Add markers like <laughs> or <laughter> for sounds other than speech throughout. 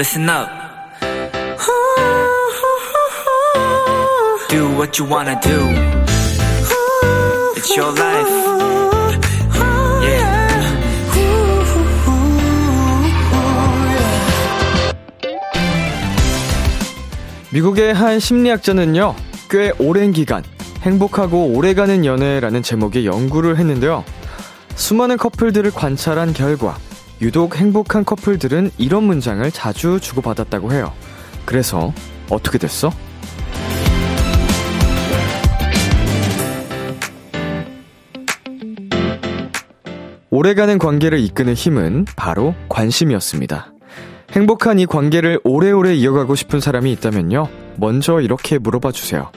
listen up. Do what you wanna do. It's your life. Yeah. 미국의 한 심리학자는요, 꽤 오랜 기간 행복하고 오래가는 연애라는 제목의 연구를 했는데요. 수많은 커플들을 관찰한 결과, 유독 행복한 커플들은 이런 문장을 자주 주고받았다고 해요. 그래서 어떻게 됐어? 오래가는 관계를 이끄는 힘은 바로 관심이었습니다. 행복한 이 관계를 오래오래 이어가고 싶은 사람이 있다면요. 먼저 이렇게 물어봐 주세요.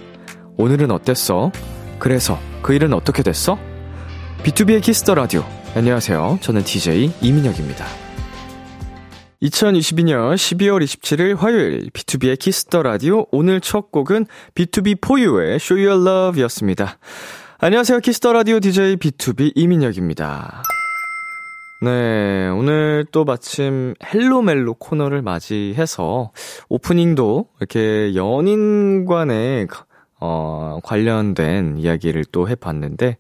오늘은 어땠어? 그래서 그 일은 어떻게 됐어? 비투비의 Kiss the Radio. 안녕하세요. 저는 DJ 이민혁입니다. 2022년 12월 27일 화요일 비투비의 Kiss the Radio 오늘 첫 곡은 B2B 포유의 Show Your Love 였습니다. 안녕하세요. 키스터 라디오 DJ B2B 이민혁입니다. 네, 오늘 또 마침 헬로멜로 코너를 맞이해서 오프닝도 이렇게 연인 간의 어, 관련된 이야기를 또 해봤는데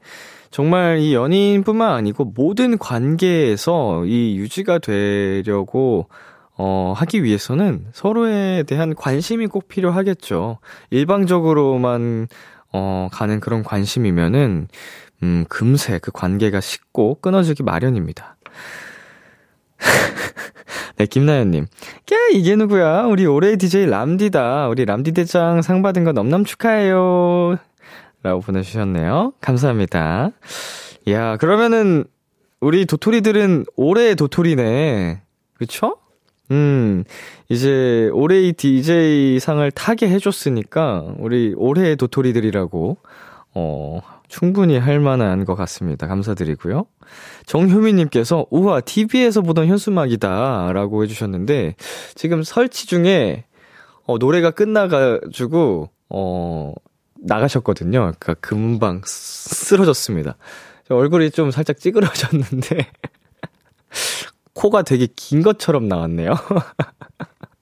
정말 이 연인뿐만 아니고 모든 관계에서 이 유지가 되려고 어, 하기 위해서는 서로에 대한 관심이 꼭 필요하겠죠. 일방적으로만 어, 가는 그런 관심이면은 음, 금세 그 관계가 식고 끊어지기 마련입니다. <laughs> 네, 김나연님. 야, 이게 누구야? 우리 올해 DJ 람디다. 우리 람디 대장 상 받은 거 넘넘 축하해요. 라고 보내주셨네요. 감사합니다. 야, 그러면은, 우리 도토리들은 올해 도토리네. 그쵸? 음, 이제 올해의 DJ 상을 타게 해줬으니까, 우리 올해의 도토리들이라고, 어, 충분히 할 만한 것 같습니다. 감사드리고요. 정효민님께서, 우와, TV에서 보던 현수막이다. 라고 해주셨는데, 지금 설치 중에, 어, 노래가 끝나가지고, 어, 나가셨거든요. 그러니까 금방 쓰러졌습니다. 얼굴이 좀 살짝 찌그러졌는데, <laughs> 코가 되게 긴 것처럼 나왔네요.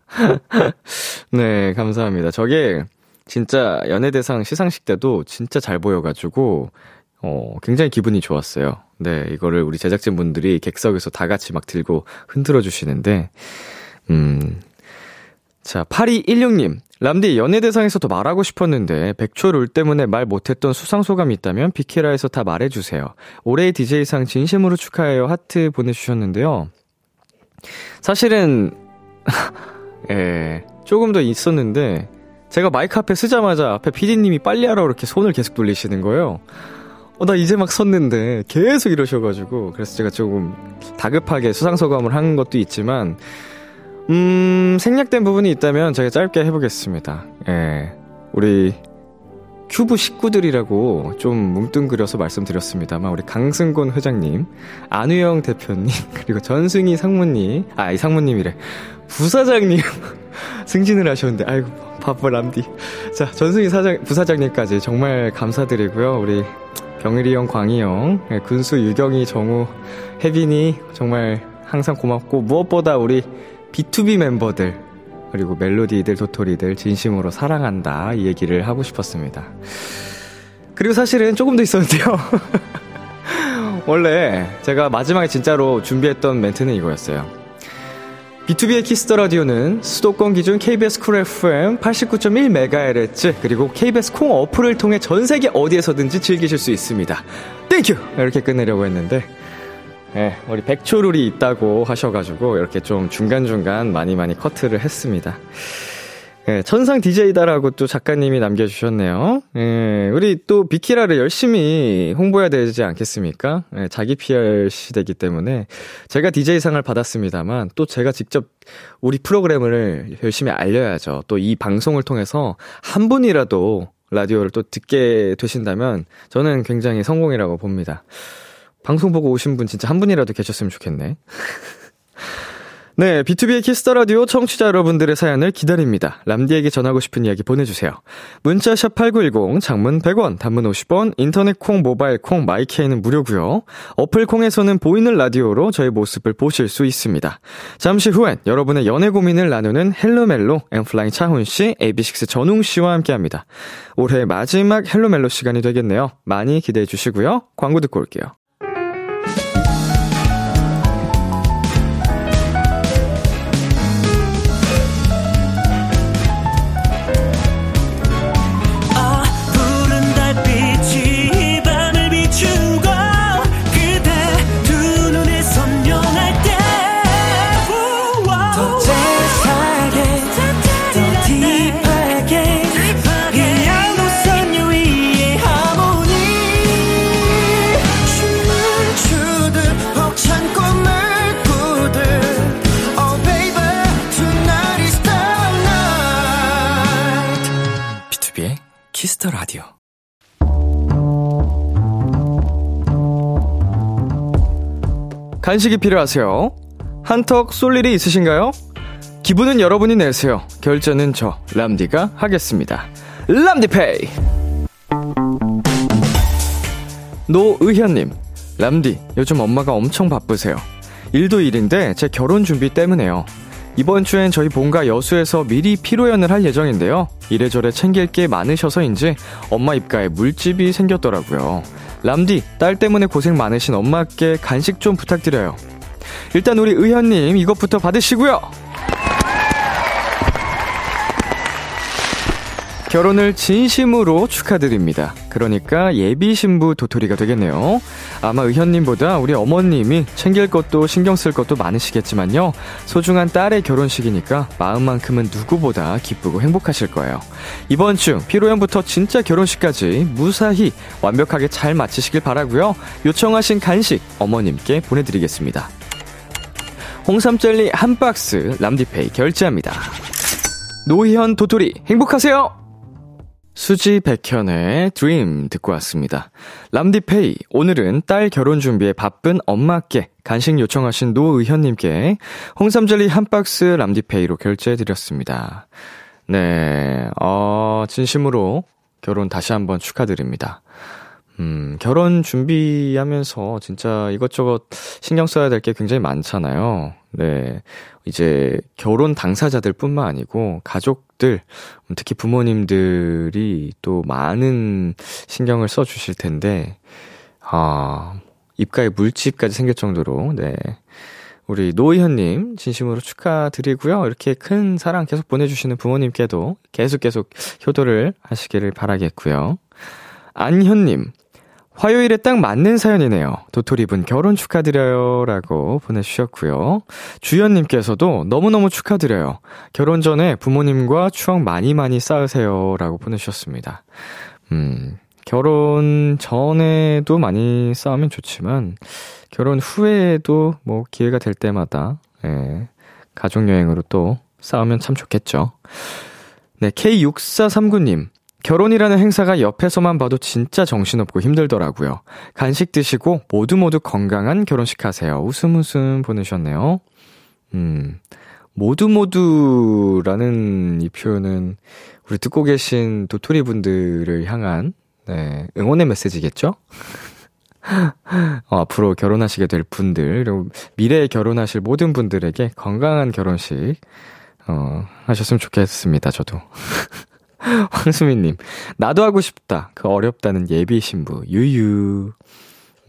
<laughs> 네, 감사합니다. 저게, 진짜 연예대상 시상식 때도 진짜 잘 보여가지고, 어, 굉장히 기분이 좋았어요. 네, 이거를 우리 제작진분들이 객석에서 다 같이 막 들고 흔들어 주시는데, 음. 자, 8216님. 람디 연예대상에서 더 말하고 싶었는데, 백초 룰 때문에 말 못했던 수상소감이 있다면 비키라에서 다 말해주세요. 올해의 DJ상 진심으로 축하해요. 하트 보내주셨는데요. 사실은, <laughs> 예, 조금 더 있었는데, 제가 마이크 앞에 쓰자마자 앞에 PD님이 빨리 하라고 이렇게 손을 계속 돌리시는 거예요. 어, 나 이제 막 섰는데 계속 이러셔가지고 그래서 제가 조금 다급하게 수상소감을 한 것도 있지만 음, 생략된 부분이 있다면 제가 짧게 해보겠습니다. 예. 우리 큐브 식구들이라고 좀 뭉뚱그려서 말씀드렸습니다만 우리 강승곤 회장님, 안우영 대표님, <laughs> 그리고 전승희 상무님, 아, 이 상무님이래. 부사장님 <laughs> 승진을 하셨는데 아이고 바보 람디. 자, 전승희 사장 부사장님까지 정말 감사드리고요. 우리 병일이 형, 광희 형, 예, 군수 유경이, 정우, 혜빈이 정말 항상 고맙고 무엇보다 우리 B2B 멤버들 그리고 멜로디들, 도토리들 진심으로 사랑한다 이 얘기를 하고 싶었습니다. 그리고 사실은 조금 더 있었는데요. <laughs> 원래 제가 마지막에 진짜로 준비했던 멘트는 이거였어요. B2B의 키스터 라디오는 수도권 기준 KBS 쿨 FM 89.1MHz 그리고 KBS 콩 어플을 통해 전 세계 어디에서든지 즐기실 수 있습니다. Thank you! 이렇게 끝내려고 했는데 네, 우리 백초룰이 있다고 하셔가지고 이렇게 좀 중간중간 많이 많이 커트를 했습니다. 네, 천상 DJ다라고 또 작가님이 남겨주셨네요. 네, 우리 또 비키라를 열심히 홍보해야 되지 않겠습니까? 네, 자기 PR 시대기 때문에 제가 DJ상을 받았습니다만 또 제가 직접 우리 프로그램을 열심히 알려야죠. 또 이 방송을 통해서 한 분이라도 라디오를 또 듣게 되신다면 저는 굉장히 성공이라고 봅니다. 방송 보고 오신 분 진짜 한 분이라도 계셨으면 좋겠네. <laughs> 네, 비투비의 Kiss the Radio 청취자 여러분들의 사연을 기다립니다. 람디에게 전하고 싶은 이야기 보내주세요. 문자 샵 8910, 장문 100원, 단문 50원, 인터넷 콩, 모바일 콩, 마이케이는 무료고요. 어플 콩에서는 보이는 라디오로 저의 모습을 보실 수 있습니다. 잠시 후엔 여러분의 연애 고민을 나누는 헬로멜로, 엔플라잉 차훈 씨, AB6IX 전웅 씨와 함께합니다. 올해 마지막 헬로멜로 시간이 되겠네요. 많이 기대해 주시고요. 광고 듣고 올게요. Kiss the Radio. 간식이 필요하세요? 한턱 쏠 일이 있으신가요? 기분은 여러분이 내세요. 결제는 저 람디가 하겠습니다. 람디페이. 노의현님, 람디, 요즘 엄마가 엄청 바쁘세요. 일도 일인데 제 결혼 준비 때문에요. 이번 주엔 저희 본가 여수에서 미리 피로연을 할 예정인데요. 이래저래 챙길 게 많으셔서인지 엄마 입가에 물집이 생겼더라고요. 람디, 딸 때문에 고생 많으신 엄마께 간식 좀 부탁드려요. 일단 우리 의현님 이것부터 받으시고요. 결혼을 진심으로 축하드립니다. 그러니까 예비 신부 도토리가 되겠네요. 아마 의현님보다 우리 어머님이 챙길 것도 신경 쓸 것도 많으시겠지만요. 소중한 딸의 결혼식이니까 마음만큼은 누구보다 기쁘고 행복하실 거예요. 이번 주 피로연부터 진짜 결혼식까지 무사히 완벽하게 잘 마치시길 바라고요. 요청하신 간식 어머님께 보내드리겠습니다. 홍삼 젤리 한 박스 람디페이 결제합니다. 노희현 도토리 행복하세요! 수지 백현의 드림 듣고 왔습니다. 람디페이, 오늘은 딸 결혼 준비에 바쁜 엄마께 간식 요청하신 노의현님께 홍삼젤리 한 박스 람디페이로 결제해드렸습니다. 네, 어, 진심으로 결혼 다시 한번 축하드립니다. 음, 결혼 준비하면서 진짜 이것저것 신경 써야 될 게 굉장히 많잖아요. 네. 이제 결혼 당사자들 뿐만 아니고 가족들, 특히 부모님들이 또 많은 신경을 써 주실 텐데, 아, 입가에 물집까지 생길 정도로, 네. 우리 노희현님, 진심으로 축하드리고요. 이렇게 큰 사랑 계속 보내주시는 부모님께도 계속 계속 효도를 하시기를 바라겠고요. 안현님, 화요일에 딱 맞는 사연이네요. 도토리분 결혼 축하드려요. 라고 보내주셨고요. 주연님께서도 너무너무 축하드려요. 결혼 전에 부모님과 추억 많이 많이 쌓으세요. 라고 보내주셨습니다. 음, 결혼 전에도 많이 쌓으면 좋지만, 결혼 후에도 뭐 기회가 될 때마다, 예, 가족여행으로 또 쌓으면 참 좋겠죠. 네, K6439님. 결혼이라는 행사가 옆에서만 봐도 진짜 정신없고 힘들더라고요. 간식 드시고 모두 모두 건강한 결혼식 하세요. 웃음 웃음 보내셨네요. 음, 모두 모두라는 이 표현은 우리 듣고 계신 도토리 분들을 향한 네, 응원의 메시지겠죠? <laughs> 어, 앞으로 결혼하시게 될 분들, 그리고 미래에 결혼하실 모든 분들에게 건강한 결혼식, 어, 하셨으면 좋겠습니다, 저도. <laughs> <laughs> 황수민님, 나도 하고 싶다. 그 어렵다는 예비 신부, 유유.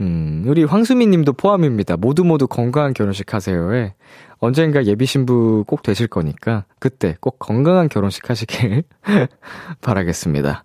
음, 우리 황수민 님도 포함입니다. 모두 모두 건강한 결혼식 하세요에 언젠가 예비 신부 꼭 되실 거니까 그때 꼭 건강한 결혼식 하시길 <laughs> 바라겠습니다.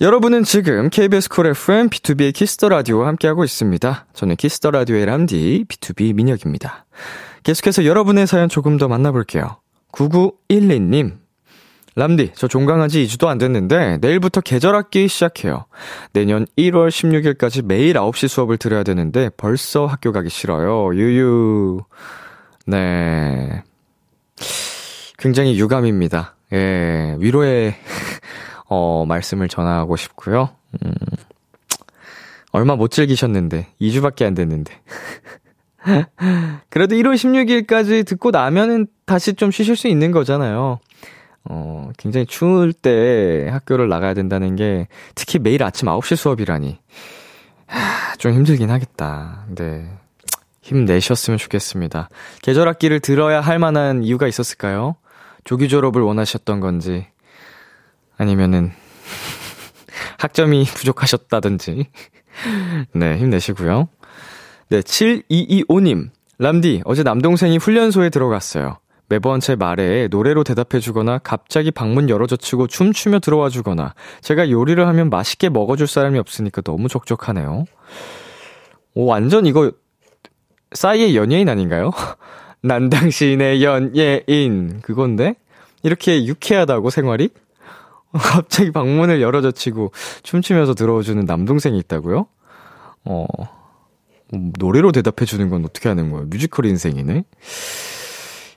여러분은 지금 KBS 쿨 FM B2B의 키스터 라디오와 함께하고 있습니다. 저는 키스터 라디오의 람디 B2B 민혁입니다. 계속해서 여러분의 사연 조금 더 만나볼게요. 9912님. 람디, 저 종강한 지 2주도 안 됐는데 내일부터 계절학기 시작해요. 내년 1월 16일까지 매일 9시 수업을 들어야 되는데 벌써 학교 가기 싫어요. 유유. 네. 굉장히 유감입니다. 예, 위로의 어, 말씀을 전하고 싶고요. 음. 얼마 못 즐기셨는데 2주밖에 안 됐는데. <laughs> 그래도 1월 16일까지 듣고 나면은 다시 좀 쉬실 수 있는 거잖아요. 어, 굉장히 추울 때 학교를 나가야 된다는 게 특히 매일 아침 9시 수업이라니. 하, 좀 힘들긴 하겠다. 네. 힘내셨으면 좋겠습니다. 계절 학기를 들어야 할 만한 이유가 있었을까요? 조기 졸업을 원하셨던 건지, 아니면은, <laughs> 학점이 부족하셨다든지. <laughs> 네, 힘내시고요. 네, 7225님. 람디, 어제 남동생이 훈련소에 들어갔어요. 매번 제 말에 노래로 대답해주거나 갑자기 방문 열어젖히고 춤추며 들어와 주거나 제가 요리를 하면 맛있게 먹어줄 사람이 없으니까 너무 적적하네요. 오, 완전 이거 싸이의 연예인 아닌가요? <laughs> 난 당신의 연예인 그건데 이렇게 유쾌하다고 생활이? <laughs> 갑자기 방문을 열어젖히고 춤추면서 들어오주는 남동생이 있다고요? 어 노래로 대답해주는 건 어떻게 하는 거예요? 뮤지컬 인생이네.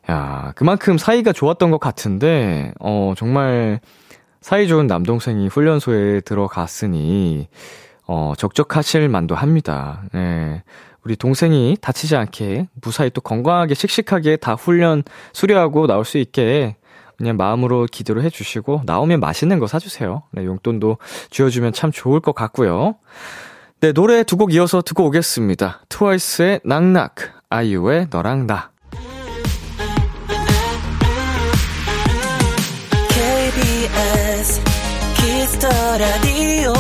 야, 그만큼 사이가 좋았던 것 같은데, 어, 정말 사이 좋은 남동생이 훈련소에 들어갔으니, 어, 적적하실 만도 합니다. 예. 우리 동생이 다치지 않게 무사히 또 건강하게 씩씩하게 다 훈련 수료하고 나올 수 있게 그냥 마음으로 기도를 해주시고 나오면 맛있는 거 사주세요. 네, 용돈도 쥐어주면 참 좋을 것 같고요. 네, 노래 두 곡 이어서 듣고 오겠습니다. 트와이스의 낙낙, 아이유의 너랑 나. KBS Kiss the Radio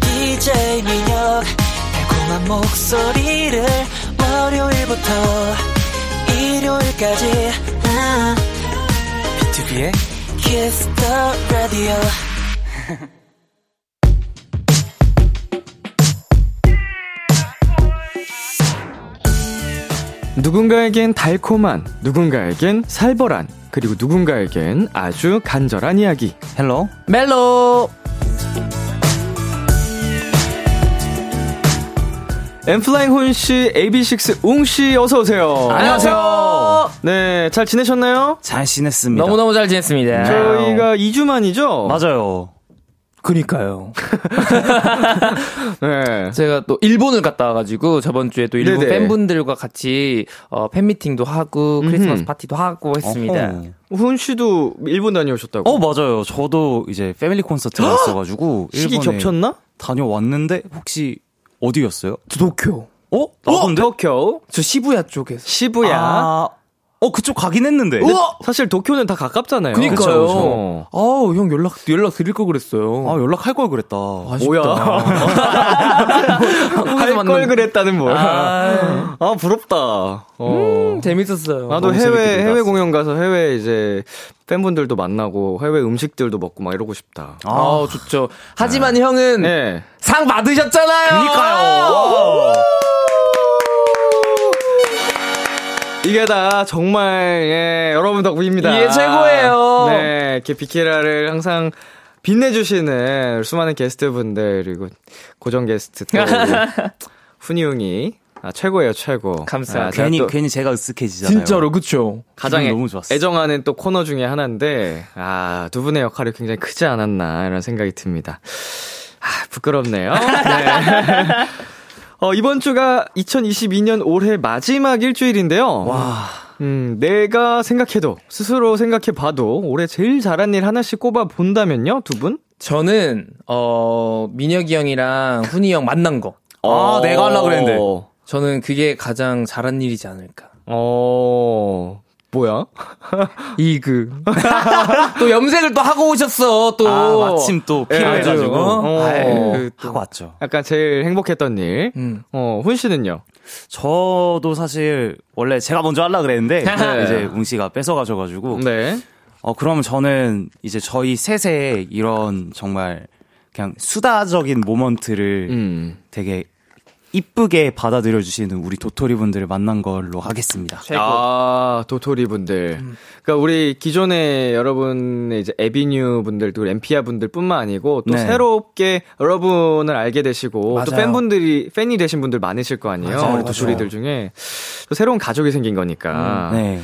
DJ 민혁 달콤한 목소리를 월요일부터 일요일까지 음. B2B의 Kiss the Radio. 누군가에겐 달콤한, 누군가에겐 살벌한, 그리고 누군가에겐 아주 간절한 이야기. 헬로 멜로. 엠플라잉 혼씨, AB6IX 웅씨, 어서오세요. 안녕하세요. 네, 잘 지내셨나요? 잘 지냈습니다. 너무너무 잘 지냈습니다 저희가 2주 만이죠? 맞아요. 그니까요 <laughs> 네. 제가 또 일본을 갔다 와가지고 저번 주에 또 일본 네네. 팬분들과 같이 어, 팬미팅도 하고 크리스마스 파티도 하고 했습니다 어허. 훈 씨도 일본 다녀오셨다고? 어 맞아요. 저도 이제 패밀리 콘서트가 있어가지고 시기 겹쳤나? 다녀왔는데 혹시 어디였어요? 도쿄 어? 어, 나던데? 도쿄, 저 시부야 쪽에서 시부야. 아, 어 그쪽 가긴 했는데. 우와! 사실 도쿄는 다 가깝잖아요. 그니까요. 아우 형 연락 연락 드릴 걸 그랬어요 아 연락할 걸 그랬다. 뭐야? <laughs> 할 걸 그랬다는 뭐야? 아, 아, 부럽다. 어. 음, 재밌었어요 나도 해외, 해외. 공연 가서 해외 이제 팬분들도 만나고 해외 음식들도 먹고 막 이러고 싶다. 아, 좋죠. 하지만 형은 네. 상 받으셨잖아요. 그니까요. 이게 다 정말, 예, 여러분 덕분입니다. 예, 최고예요. 네, 이렇게 비케라를 항상 빛내주시는 수많은 게스트분들, 그리고 고정 게스트 또, 우리 훈이 형이 아, 최고예요, 최고. 감사합니다. 아, 괜히 또 괜히 제가 으쓱해지잖아요. 진짜로 그쵸. 가장 애- 너무 좋았어. 애정하는 또 코너 중에 하나인데, 아, 두 분의 역할이 굉장히 크지 않았나, 이런 생각이 듭니다. 아, 부끄럽네요. <laughs> 네. 어, 이번 주가 2022년 올해 마지막 일주일인데요. 와. 음, 내가 생각해도, 스스로 생각해봐도, 올해 제일 잘한 일 하나씩 꼽아 본다면요, 두 분? 저는 어 민혁이 형이랑 훈이 형 만난 거. 아, 내가 하려고 그랬는데. 저는 그게 가장 잘한 일이지 않을까. 어, 뭐야? <laughs> 이그. <laughs> 또 염색을 또 하고 오셨어, 또. 아 마침 또 예, 필요해가지고 어. 아유, 또. 하고 왔죠. 약간 제일 행복했던 일. 음. 어, 훈 씨는요? 저도 사실 원래 제가 먼저 하려 그랬는데 <laughs> 네. 이제 웅 씨가 뺏어가셔가지고 네. 어 그러면 저는 이제 저희 셋의 이런 정말 그냥 수다적인 모먼트를 음. 되게 이쁘게 받아들여 주시는 우리 도토리 분들을 만난 걸로 하겠습니다. 아, 도토리 분들. 그러니까 우리 기존에 여러분의 이제 에비뉴 분들, 또 엠피아 분들뿐만 아니고 또 네. 새롭게 여러분을 알게 되시고 또 맞아요. 팬분들이 팬이 되신 분들 많으실 거 아니에요. 맞아요, 우리 도토리들 중에 또 새로운 가족이 생긴 거니까. 네.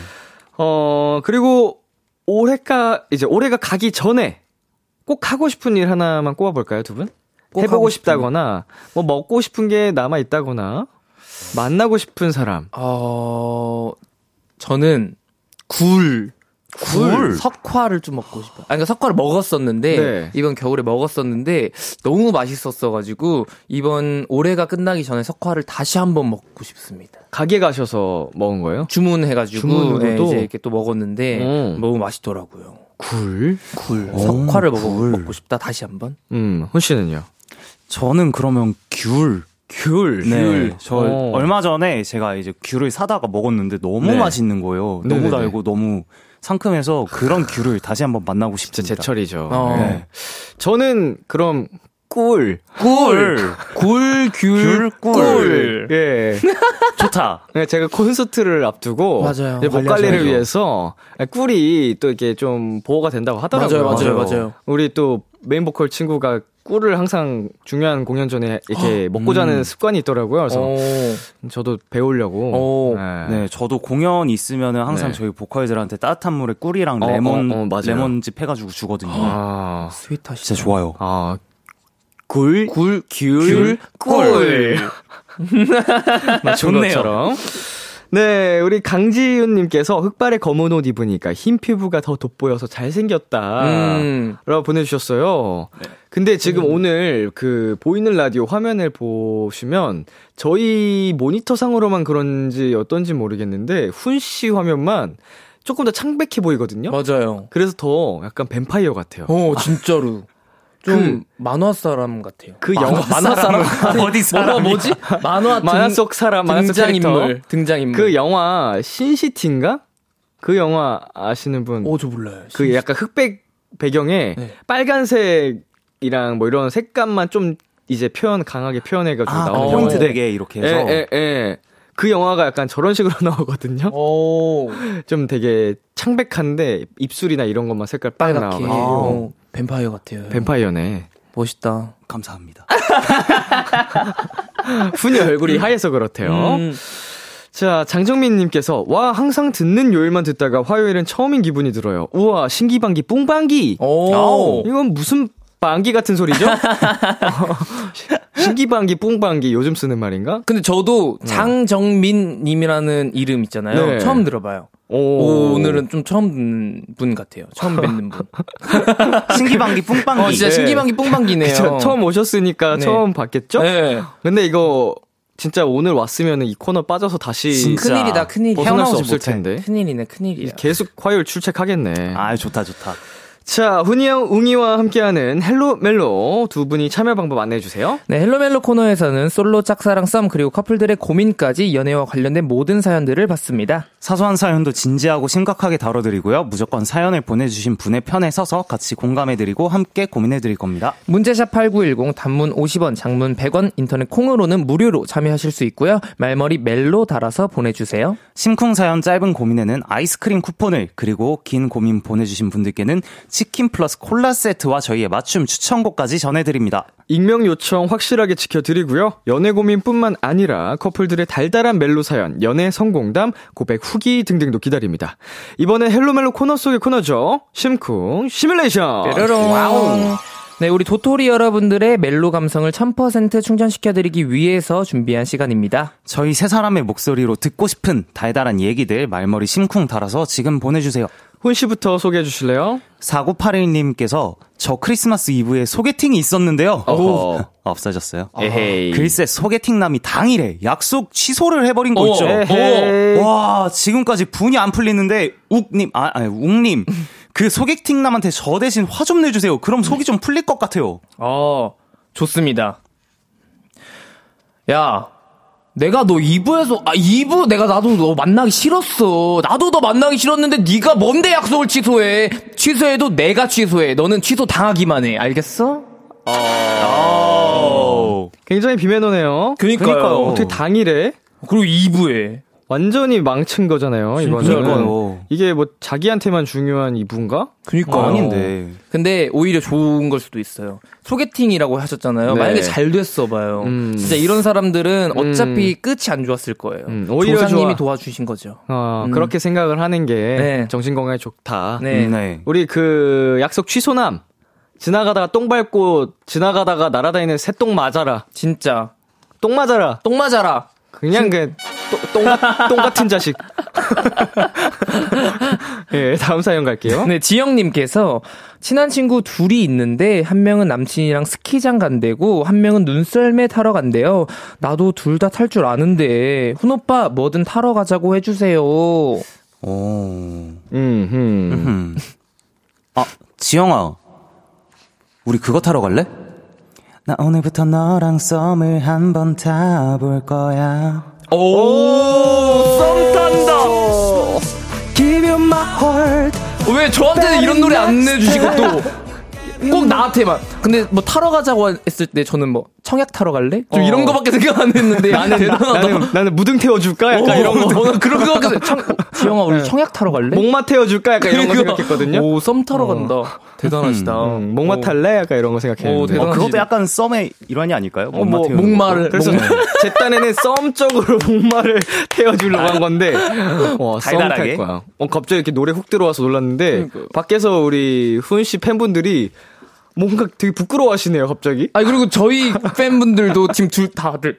어, 그리고 올해가 이제 올해가 가기 전에 꼭 하고 싶은 일 하나만 꼽아 볼까요, 두 분? 꼭 해보고 싶다거나 뭐 먹고 싶은 게 남아 있다거나 만나고 싶은 사람. 어, 저는 굴. 굴? 석화를 좀 먹고 싶어요. 아니, 그러니까 석화를 먹었었는데, 네. 이번 겨울에 먹었었는데, 너무 맛있었어가지고, 이번 올해가 끝나기 전에 석화를 다시 한번 먹고 싶습니다. 가게 가셔서 먹은 거예요? 주문해가지고, 주문으로도? 네, 이제 이렇게 또 먹었는데, 음. 너무 맛있더라고요. 굴? 굴. 오, 석화를 먹어, 굴. 먹고 싶다, 다시 한 번. 음, 훈 씨는요? 저는 그러면 귤. 귤. 네. 저 어. 얼마 전에 제가 이제 귤을 사다가 먹었는데 너무 네. 맛있는 거예요. 네네네. 너무 달고 너무 상큼해서 그런 귤을 다시 한번 만나고 싶습니다. 제철이죠. 어. 네. 저는 그럼 꿀. 꿀! 굴, 귤, 귤, 꿀. 예. 좋다. 네, 제가 콘서트를 앞두고 맞아요. 이제 목. 관리를 위해서 꿀이 또 이렇게 좀 보호가 된다고 하더라고요. 맞아요, 맞아요, 맞아요. 우리 또 메인 보컬 친구가 꿀을 항상 중요한 공연 전에 이렇게 먹고 자는 습관이 있더라고요. 그래서 오. 저도 배우려고. 오. 네. 네, 저도 공연 있으면은 항상 네. 저희 보컬들한테 따뜻한 물에 꿀이랑 어, 레몬 어, 어. 레몬즙 해가지고 주거든요. 아, sweet하시다. 진짜 좋아요. 아, 굴, 굴, 귤, 꿀. <laughs> 맞춘 좋네요. 네, 우리 강지윤님께서 흑발에 검은 옷 입으니까 흰 피부가 더 돋보여서 잘생겼다. 음. 라고 보내주셨어요. 근데 지금 오늘 그 보이는 라디오 화면을 보시면 저희 모니터 상으로만 그런지 어떤지 모르겠는데 훈씨 화면만 조금 더 창백해 보이거든요. 맞아요. 그래서 더 약간 뱀파이어 같아요. 어, 진짜로. 좀 만화 사람 같아요. 그 만화, 영화 만화 사람 <laughs> 어디 뭐가 뭐지? 만화 만화 등- 속 사람, 만화 속 등장 캐릭터. 인물, 등장 인물. 그 영화 신시티인가? 그 영화 아시는 분? 오, 저 몰라요. 그 약간 흑백 배경에 네. 빨간색이랑 뭐 이런 색감만 좀 이제 표현 강하게 표현해가지고 아, 나오는 포인트. 되게 이렇게 예, 해서 예, 예. 그 영화가 약간 저런 식으로 <laughs> 나오거든요. 오, 좀 되게 창백한데 입술이나 이런 것만 색깔 빨 빨갛게. 나와가지고 어, 뱀파이어 같아요. 뱀파이어네. 멋있다. 감사합니다. <laughs> 훈이 얼굴이 하얘서 그렇대요. 음, 자, 장정민님께서, 와, 항상 듣는 요일만 듣다가 화요일은 처음인 기분이 들어요. 우와, 신기방기, 뿡방기! 오, 이건 무슨 방기 같은 소리죠? 신기방기, 뿡방기, 요즘 쓰는 말인가? 근데 저도 장정민 님이라는 이름 있잖아요. 네. 처음 들어봐요. 오, 오늘은 좀 처음 듣는 분 같아요. 처음 뵙는 분. <laughs> 신기방기 뿡빵기. 어, 진짜 네. 신기방기 뽕방기네요. 그쵸, 처음 오셨으니까 네. 처음 봤겠죠? 네. 근데 이거, 진짜 오늘 왔으면 이 코너 빠져서 다시 진짜. 큰일이다, 큰일이야. 벗어날 수 없을 못해. 텐데. 큰일이네, 큰일이야. 계속 화요일 출첵하겠네. 아, 좋다 좋다. 자, 훈이 형, 웅이와 함께하는 Hello 멜로 두 분이 참여 방법 안내해 주세요. 네, Hello 멜로 코너에서는 솔로 짝사랑 썸 그리고 커플들의 고민까지 연애와 관련된 모든 사연들을 봤습니다. 사소한 사연도 진지하고 심각하게 다뤄드리고요. 무조건 사연을 보내주신 분의 편에 서서 같이 공감해드리고 함께 고민해드릴 겁니다. 문자샵 8910 단문 50원, 장문 100원, 인터넷 콩으로는 무료로 참여하실 수 있고요. 말머리 멜로 달아서 보내주세요. 심쿵 사연 짧은 고민에는 아이스크림 쿠폰을 그리고 긴 고민 보내주신 분들께는 치킨 플러스 콜라 세트와 저희의 맞춤 추천곡까지 전해드립니다. 익명 요청 확실하게 지켜드리고요. 연애 고민뿐만 아니라 커플들의 달달한 멜로 사연, 연애 성공담, 고백 후기 등등도 기다립니다. 이번에 Hello 멜로 코너 속의 코너죠. 심쿵 시뮬레이션. 뾰로롱. 네, 우리 도토리 여러분들의 멜로 감성을 1000% 충전시켜드리기 위해서 준비한 시간입니다. 저희 세 사람의 목소리로 듣고 싶은 달달한 얘기들 말머리 심쿵 달아서 지금 보내주세요. 훈 씨부터 소개해 주실래요? 4981님께서 저 크리스마스 이브에 소개팅이 있었는데요. 어허. 아, <laughs> 없어졌어요. 에헤이. 글쎄 소개팅남이 당일에 약속 취소를 해버린 거 어, 있죠. 에헤이. 와 지금까지 분이 안 풀리는데 욱님 아 아니 욱님 그 소개팅남한테 저 대신 화 좀 내주세요. 그럼 속이 좀 풀릴 것 같아요. 어, 좋습니다. 야, 내가 너 2부에서 아 2부 내가 나도 너 만나기 싫었어. 나도 너 만나기 싫었는데 네가 뭔데 약속을 취소해? 취소해도 내가 취소해. 너는 취소 당하기만 해. 알겠어? 굉장히 비매너네요. 그니까요. 어떻게 당일에 그리고 2부에. 완전히 망친 거잖아요. 이거는. 이게 뭐 자기한테만 중요한 이분가? 그니까 아닌데. 근데 오히려 좋은 걸 수도 있어요. 소개팅이라고 하셨잖아요. 네. 만약에 잘 됐어 봐요. 음. 진짜 이런 사람들은 어차피 끝이 안 좋았을 거예요. 음, 오히려 조상님이 좋아. 도와주신 거죠. 어, 음. 그렇게 생각을 하는 게 네. 정신 건강에 좋다. 네. 음, 네. 우리 그 약속 취소남 지나가다가 똥 밟고 지나가다가 날아다니는 새똥 맞아라. 진짜 똥 맞아라. 똥 맞아라. 그냥 그 똥, 똥, 똥 같은 자식. <laughs> 예, 다음 사연 갈게요. 네, 지영 님께서 친한 친구 둘이 있는데 한 명은 남친이랑 스키장 간대고 한 명은 눈썰매 타러 간대요. 나도 둘 다 탈 줄 아는데 훈 오빠 뭐든 타러 가자고 해 주세요. 오. 음, 음. 음. 아, 지영아. 우리 그거 타러 갈래? 나 오늘부터 너랑 썸을 한번 타볼 거야. 오, 썸 탄다. Heart. 왜 저한테는 이런 노래 안 내주시고 또 꼭 나한테만. 근데 뭐 타러 가자고 했을 때 저는 뭐 청약 타러 갈래? 좀 어. 이런 거밖에 생각 안 했는데 나는 대단하다. 나는, 나는 무등 태워줄까? 약간 어, 이런 거. 저는 그런 거 같아서 <laughs> 청, 지영아 우리 청약 타러 갈래? 목마 태워줄까? 약간 이런 거 그러니까, 생각했거든요. 오, 썸 타러 간다. 대단하시다. 음, 목마 탈래? 약간 이런 거 생각했는데. 오, 대단- 어, 그것도 약간 썸의 일환이 아닐까요? 어, 뭐, 태우는 목마를. 그래서 목마. 제 딴에는 썸적으로 <laughs> 목마를 태워주려고 한 건데, 어, 썸탈? 거야. 어, 갑자기 이렇게 노래 훅 들어와서 놀랐는데, 밖에서 우리 후은 씨 팬분들이 뭔가 되게 부끄러워하시네요, 갑자기. 아니 그리고 저희 팬분들도 지금 둘 다들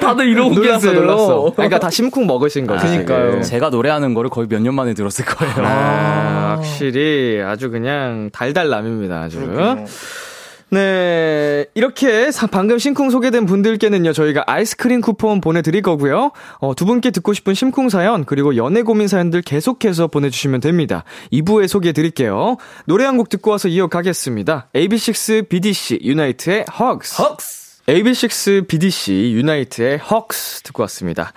다들 이러고 놀랐어, 계세요. 놀랐어. 그러니까 다 심쿵 먹으신 거죠. 그러니까요. 지금. 제가 노래하는 거를 거의 몇 년 만에 들었을 거예요. 아, 확실히 아주 그냥 달달남입니다, 아주. 네, 이렇게 사- 방금 심쿵 소개된 분들께는요, 저희가 아이스크림 쿠폰 보내드릴 거고요. 어, 두 분께 듣고 싶은 심쿵 사연, 그리고 연애 고민 사연들 계속해서 보내주시면 됩니다. 2부에 소개해드릴게요. 노래 한 곡 듣고 와서 이어가겠습니다. AB6 BDC 유나이트의 Hugs. AB6IX BDC YOUNITE의 Hugs 듣고 왔습니다.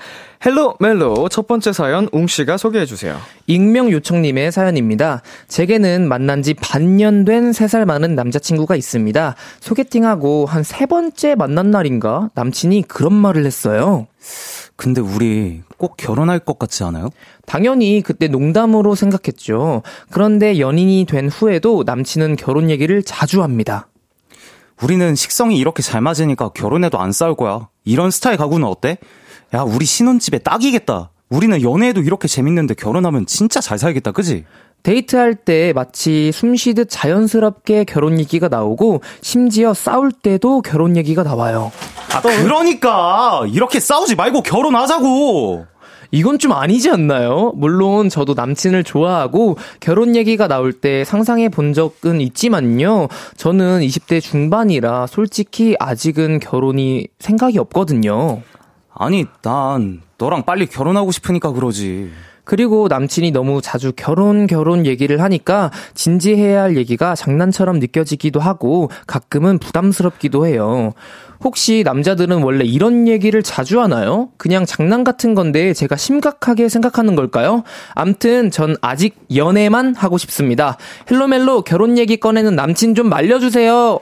Hello 멜로 첫 번째 사연 웅 씨가 소개해 주세요. 익명 요청님의 사연입니다. 제게는 만난 지 반년 된 3살 많은 남자친구가 있습니다. 소개팅하고 한 세 번째 만난 날인가 남친이 그런 말을 했어요. 근데 우리 꼭 결혼할 것 같지 않아요? 당연히 그때 농담으로 생각했죠. 그런데 연인이 된 후에도 남친은 결혼 얘기를 자주 합니다. 우리는 식성이 이렇게 잘 맞으니까 결혼해도 안 싸울 거야. 이런 스타일 가구는 어때? 야, 우리 신혼집에 딱이겠다. 우리는 연애해도 이렇게 재밌는데 결혼하면 진짜 잘 살겠다, 그지? 데이트할 때 마치 숨 쉬듯 자연스럽게 결혼 얘기가 나오고 심지어 싸울 때도 결혼 얘기가 나와요. 아, 그러니까! 이렇게 싸우지 말고 결혼하자고! 이건 좀 아니지 않나요? 물론 저도 남친을 좋아하고 결혼 얘기가 나올 때 상상해 본 적은 있지만요. 저는 20대 중반이라 솔직히 아직은 결혼이 생각이 없거든요. 아니, 난 너랑 빨리 결혼하고 싶으니까 그러지. 그리고 남친이 너무 자주 결혼 결혼 얘기를 하니까 진지해야 할 얘기가 장난처럼 느껴지기도 하고 가끔은 부담스럽기도 해요. 혹시 남자들은 원래 이런 얘기를 자주 하나요? 그냥 장난 같은 건데 제가 심각하게 생각하는 걸까요? 암튼 전 아직 연애만 하고 싶습니다. Hello 멜로 결혼 얘기 꺼내는 남친 좀 말려주세요.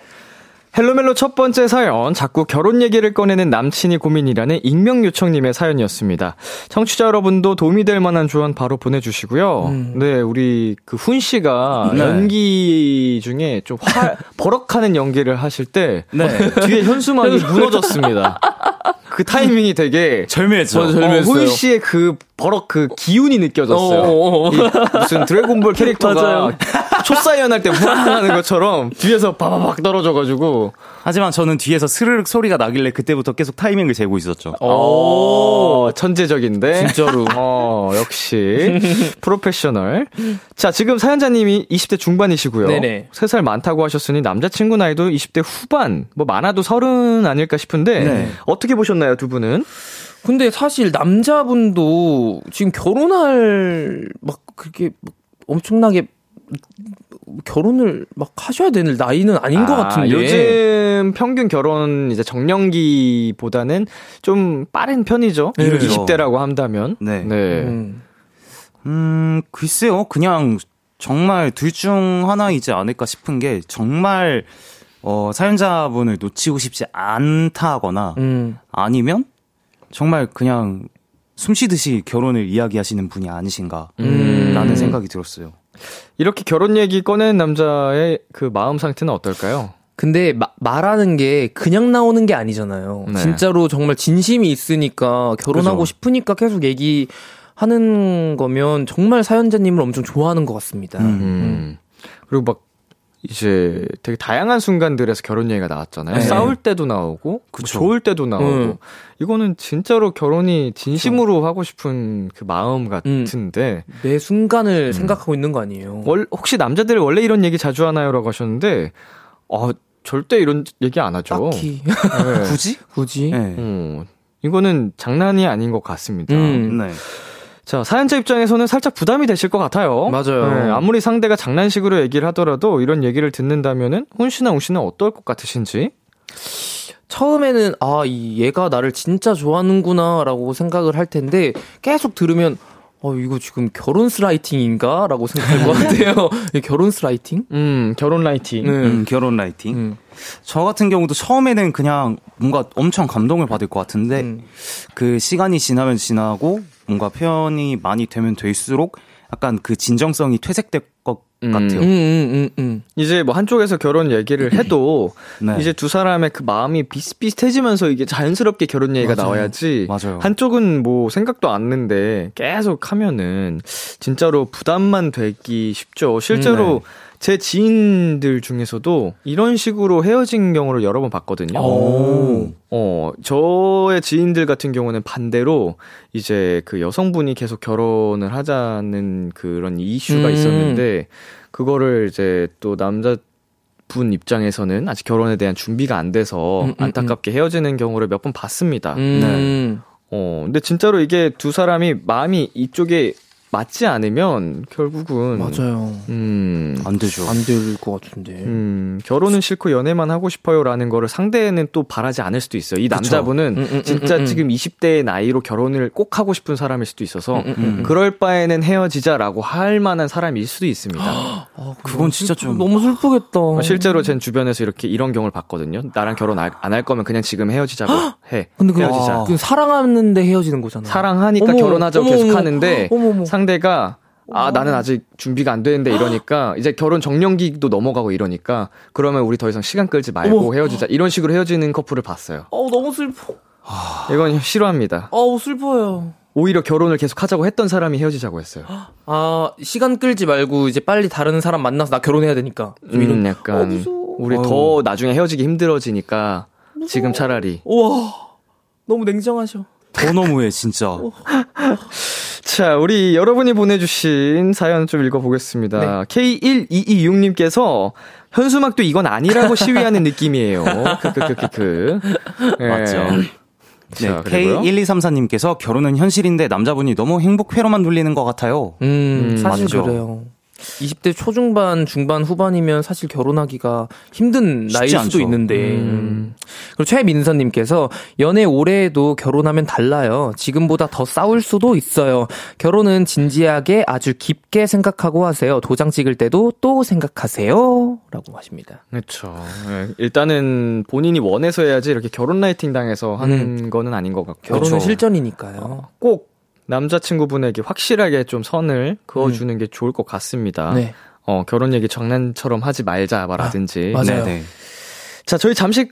Hello 멜로 첫 번째 사연, 자꾸 결혼 얘기를 꺼내는 남친이 고민이라는 익명 요청님의 사연이었습니다. 청취자 여러분도 도움이 될 만한 조언 바로 보내주시고요. 네, 우리 그 훈 씨가 네. 연기 중에 좀 화, <laughs> 버럭하는 연기를 하실 때 네. 뒤에 현수막이 무너졌습니다. <laughs> 그 타이밍이 되게 절묘했죠. 어, 절묘했어요. 훈 씨의 그 버럭 그 기운이 느껴졌어요. 어, 어, 어. 이 무슨 드래곤볼 <laughs> 캐릭터가. 초사연할 때 후하는 것처럼 뒤에서 바바박 떨어져가지고 하지만 저는 뒤에서 스르륵 소리가 나길래 그때부터 계속 타이밍을 재고 있었죠. 오, 천재적인데. 진짜로. 어, 역시. 프로페셔널. 자, 지금 사연자님이 20대 중반이시고요. 네네. 3살 많다고 하셨으니 남자친구 나이도 20대 후반, 뭐 많아도 서른 아닐까 싶은데, 네. 어떻게 보셨나요, 두 분은? 근데 사실 남자분도 지금 결혼할 막 그렇게 막 엄청나게 결혼을 막 하셔야 되는 나이는 아닌 것 아, 같은데. 요즘 평균 결혼 이제 정년기보다는 좀 빠른 편이죠. 네. 20대라고 한다면. 네. 음. 음, 글쎄요. 그냥 정말 둘 중 하나이지 않을까 싶은 게 정말 어, 사연자분을 놓치고 싶지 않다거나 음. 아니면 정말 그냥 숨 쉬듯이 결혼을 이야기하시는 분이 아니신가 음. 라는 생각이 들었어요. 이렇게 결혼 얘기 꺼낸 남자의 그 마음 상태는 어떨까요? 근데 마- 말하는 게 그냥 나오는 게 아니잖아요. 네. 진짜로 정말 진심이 있으니까 결혼하고 그죠. 싶으니까 계속 얘기 하는 거면 정말 사연자님을 엄청 좋아하는 것 같습니다. 음. 그리고 막 이제 되게 다양한 순간들에서 결혼 얘기가 나왔잖아요. 네. 싸울 때도 나오고, 뭐 그쵸. 좋을 때도 나오고. 음. 이거는 진짜로 결혼이 진심으로 하고 싶은 그 마음 같은데. 매 순간을 생각하고 있는 거 아니에요. 월, 혹시 남자들 원래 이런 얘기 자주 하나요?라고 하셨는데, 어, 절대 이런 얘기 안 하죠. 딱히 네. <laughs> 굳이? 굳이. 네. 어, 이거는 장난이 아닌 것 같습니다. 음. 네. 자, 사연자 입장에서는 살짝 부담이 되실 것 같아요. 맞아요. 네, 아무리 상대가 장난식으로 얘기를 하더라도 이런 얘기를 듣는다면은 훈 씨나 웅 씨는 어떨 것 같으신지? 처음에는 아, 이 얘가 나를 진짜 좋아하는구나라고 생각을 할 텐데 계속 들으면 어 이거 지금 결혼 스라이팅인가 라고 생각할 것 같아요. <laughs> 이 결혼 스라이팅? 음, 결혼 라이팅. 네. 음, 결혼 라이팅. 음. 저 같은 경우도 처음에는 그냥 뭔가 엄청 감동을 받을 것 같은데 음. 그 시간이 지나면 지나고 뭔가 표현이 많이 되면 될수록 약간 그 진정성이 퇴색될 것 음. 같아요. 음, 음, 음, 음. 이제 뭐 한쪽에서 결혼 얘기를 해도 <laughs> 네. 이제 두 사람의 그 마음이 비슷비슷해지면서 이게 자연스럽게 결혼 얘기가 맞아요. 나와야지. 맞아요. 한쪽은 뭐 생각도 않는데 계속 하면은 진짜로 부담만 되기 쉽죠. 실제로 음, 네. 제 지인들 중에서도 이런 식으로 헤어진 경우를 여러 번 봤거든요. 오. 어, 저의 지인들 같은 경우는 반대로 이제 그 여성분이 계속 결혼을 하자는 그런 이슈가 음. 있었는데 그거를 이제 또 남자 분 입장에서는 아직 결혼에 대한 준비가 안 돼서 음, 음, 안타깝게 헤어지는 경우를 몇 번 봤습니다. 음. 어, 근데 진짜로 이게 두 사람이 마음이 이쪽에 맞지 않으면 결국은 맞아요. 음. 안 되죠. 안 될 것 같은데. 음, 결혼은 싫고 연애만 하고 싶어요라는 거를 상대는 또 바라지 않을 수도 있어요. 이 남자분은 음, 음, 음, 진짜 음, 음. 지금 20대의 나이로 결혼을 꼭 하고 싶은 사람일 수도 있어서 음, 음, 음. 그럴 바에는 헤어지자라고 할 만한 사람일 수도 있습니다. <gasps> 아, 그건 진짜 좀- 너무 슬프겠다. 어, 실제로 제 주변에서 이렇게 이런 경우를 봤거든요. 나랑 결혼 안 할 거면 그냥 지금 헤어지자고 <gasps> 해. 근데 그, 헤어지자. 그 사랑하는데 헤어지는 거잖아. 사랑하니까 어머, 결혼하자고 어머, 계속 어머. 하는데 어머, 어머. 상대 가 아 나는 아직 준비가 안 되는데 이러니까 이제 결혼 정년기도 넘어가고 이러니까 그러면 우리 더 이상 시간 끌지 말고 어머. 헤어지자 이런 식으로 헤어지는 커플을 봤어요. 어우 너무 슬퍼. 이건 싫어합니다. 어우 슬퍼요. 오히려 결혼을 계속 하자고 했던 사람이 헤어지자고 했어요. <gasps> 아 시간 끌지 말고 이제 빨리 다른 사람 만나서 나 결혼해야 되니까. 좀 이런. 음, 약간 어, 무서워. 우리 더 나중에 헤어지기 힘들어지니까 지금 차라리 우와 너무 냉정하셔. 더 너무해 진짜. 어. <laughs> 자, 우리 여러분이 보내주신 사연 좀 읽어보겠습니다. 네. K1226님께서 현수막도 이건 아니라고 <laughs> 시위하는 느낌이에요. 크크크크크. 예. 맞죠. 네, 자, 그리고요. K1234님께서 결혼은 현실인데 남자분이 너무 행복회로만 돌리는 것 같아요. 음, 음, 사실 맞죠. 그래요. 20대 초중반, 중반, 후반이면 사실 결혼하기가 힘든 나이일 수도 않죠. 있는데. 음. 그리고 최민선님께서 연애 해도 결혼하면 달라요. 지금보다 더 싸울 수도 있어요. 결혼은 진지하게 아주 깊게 생각하고 하세요. 도장 찍을 때도 또 생각하세요. 라고 하십니다. 그렇죠. 예, 일단은 본인이 원해서 해야지 이렇게 결혼 라이팅 당해서 하는 거는 아닌 것 같고. 결혼은 그렇죠. 실전이니까요. 꼭 남자친구분에게 확실하게 좀 선을 그어주는 게 좋을 것 같습니다. 네. 어, 결혼 얘기 장난처럼 하지 말자라든지. 아, 맞아요. 네, 네. 자, 저희 잠시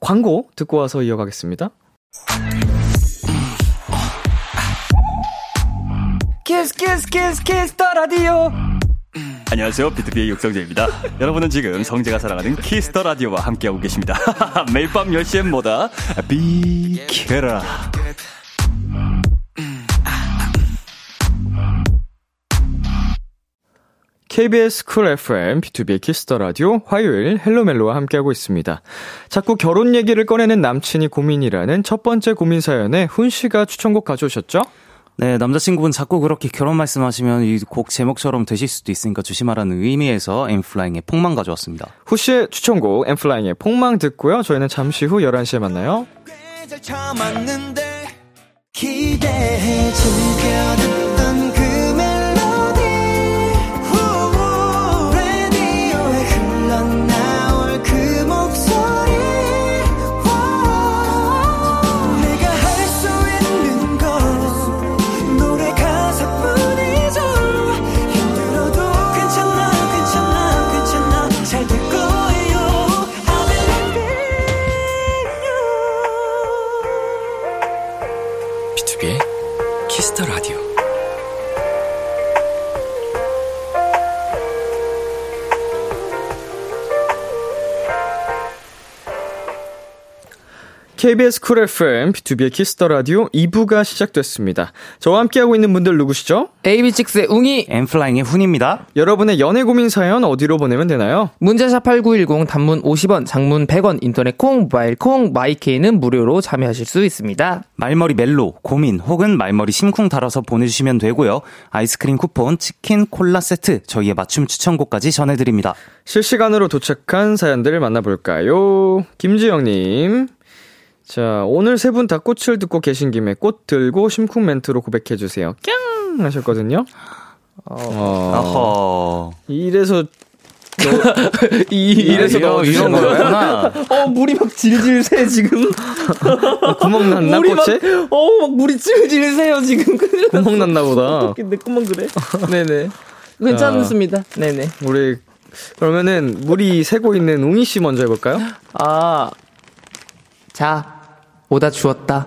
광고 듣고 와서 이어가겠습니다. Kiss Kiss Kiss Kiss the Radio 안녕하세요. BTOB의 육성재입니다. <laughs> 여러분은 지금 성재가 사랑하는 Kiss the Radio와 함께하고 계십니다. <laughs> 매일 밤 10시엔 뭐다? 비케라. KBS Cool FM, B2B의 키스터 라디오, 화요일 Hello 멜로와 함께하고 있습니다. 자꾸 결혼 얘기를 꺼내는 남친이 고민이라는 첫 번째 고민 사연에 훈 씨가 추천곡 가져오셨죠? 네, 남자친구분 자꾸 그렇게 결혼 말씀하시면 이 곡 제목처럼 되실 수도 있으니까 조심하라는 의미에서 엠플라잉의 폭망 가져왔습니다. 후 씨의 추천곡, 엠플라잉의 폭망 듣고요. 저희는 잠시 후 11시에 만나요. KBS Cool FM, B2B의 키스터 라디오 2부가 시작됐습니다. 저와 함께하고 있는 분들 누구시죠? AB6IX의 웅이 N.Flying의 훈입니다. 여러분의 연애 고민 사연 어디로 보내면 되나요? 문자샵 8910 단문 50원, 장문 100원, 인터넷 콩, 모바일 콩, my K는 무료로 참여하실 수 있습니다. 말머리 멜로, 고민 혹은 말머리 심쿵 달아서 보내주시면 되고요. 아이스크림 쿠폰, 치킨, 콜라 세트, 저희의 맞춤 추천곡까지 전해드립니다. 실시간으로 도착한 사연들을 만나볼까요? 김지영님. 자, 오늘 세 분 다 꽃을 듣고 계신 김에 꽃 들고 심쿵 멘트로 고백해 주세요. 깡! 하셨거든요. 어, 어허. 이래서, <laughs> 이, 이래서 넣어주신 이런 거예요? 거였구나. 어, 물이 막 질질 새, 지금. 구멍 났나, 물이 막, 꽃에? 어, 막 물이 질질 새요, 지금. 구멍 났나 보다. <laughs> 내 것만 그래. <laughs> 네네. 괜찮습니다. 네네. 우리, 그러면은, 물이 새고 있는 웅이 씨 먼저 해볼까요? 아, 자, 오다 주었다.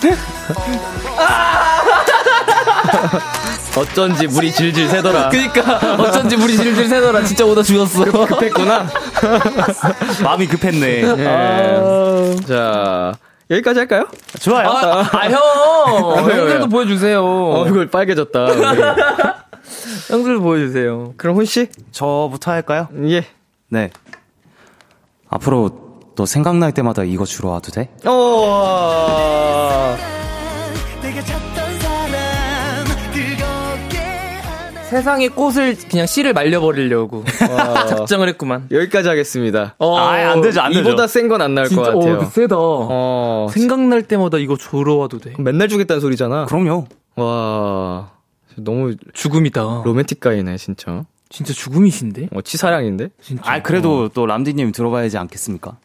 <laughs> 어쩐지 물이 질질 새더라. 그니까, 어쩐지 물이 질질 새더라. 진짜 오다 주었어. 급했구나. <laughs> 마음이 급했네. 예. 자, 여기까지 할까요? 좋아요. 아, 아, 형! 왜요, 형들도? 보여주세요. 얼굴 빨개졌다. 우리. <laughs> 형들도 보여주세요. 그럼 훈 씨? 저부터 할까요? 예. 네. 앞으로 너 생각날 때마다 이거 주러 와도 돼? 어. 세상에 꽃을 그냥 씨를 말려버리려고 <laughs> 작정을 했구만. 여기까지 하겠습니다. 어, 아예 안 되죠, 안 되죠. 이보다 센 건 안 나올 것 진짜, 같아요. 어, 세다. 어. 생각날 때마다 이거 줘러 와도 돼. 맨날 주겠다는 소리잖아. 그럼요. 와. 너무 죽음이다. 로맨틱 가이네, 진짜. 진짜 죽음이신데? 어, 치사량인데? 진짜. 아, 그래도 또 람디님 들어봐야지 않겠습니까?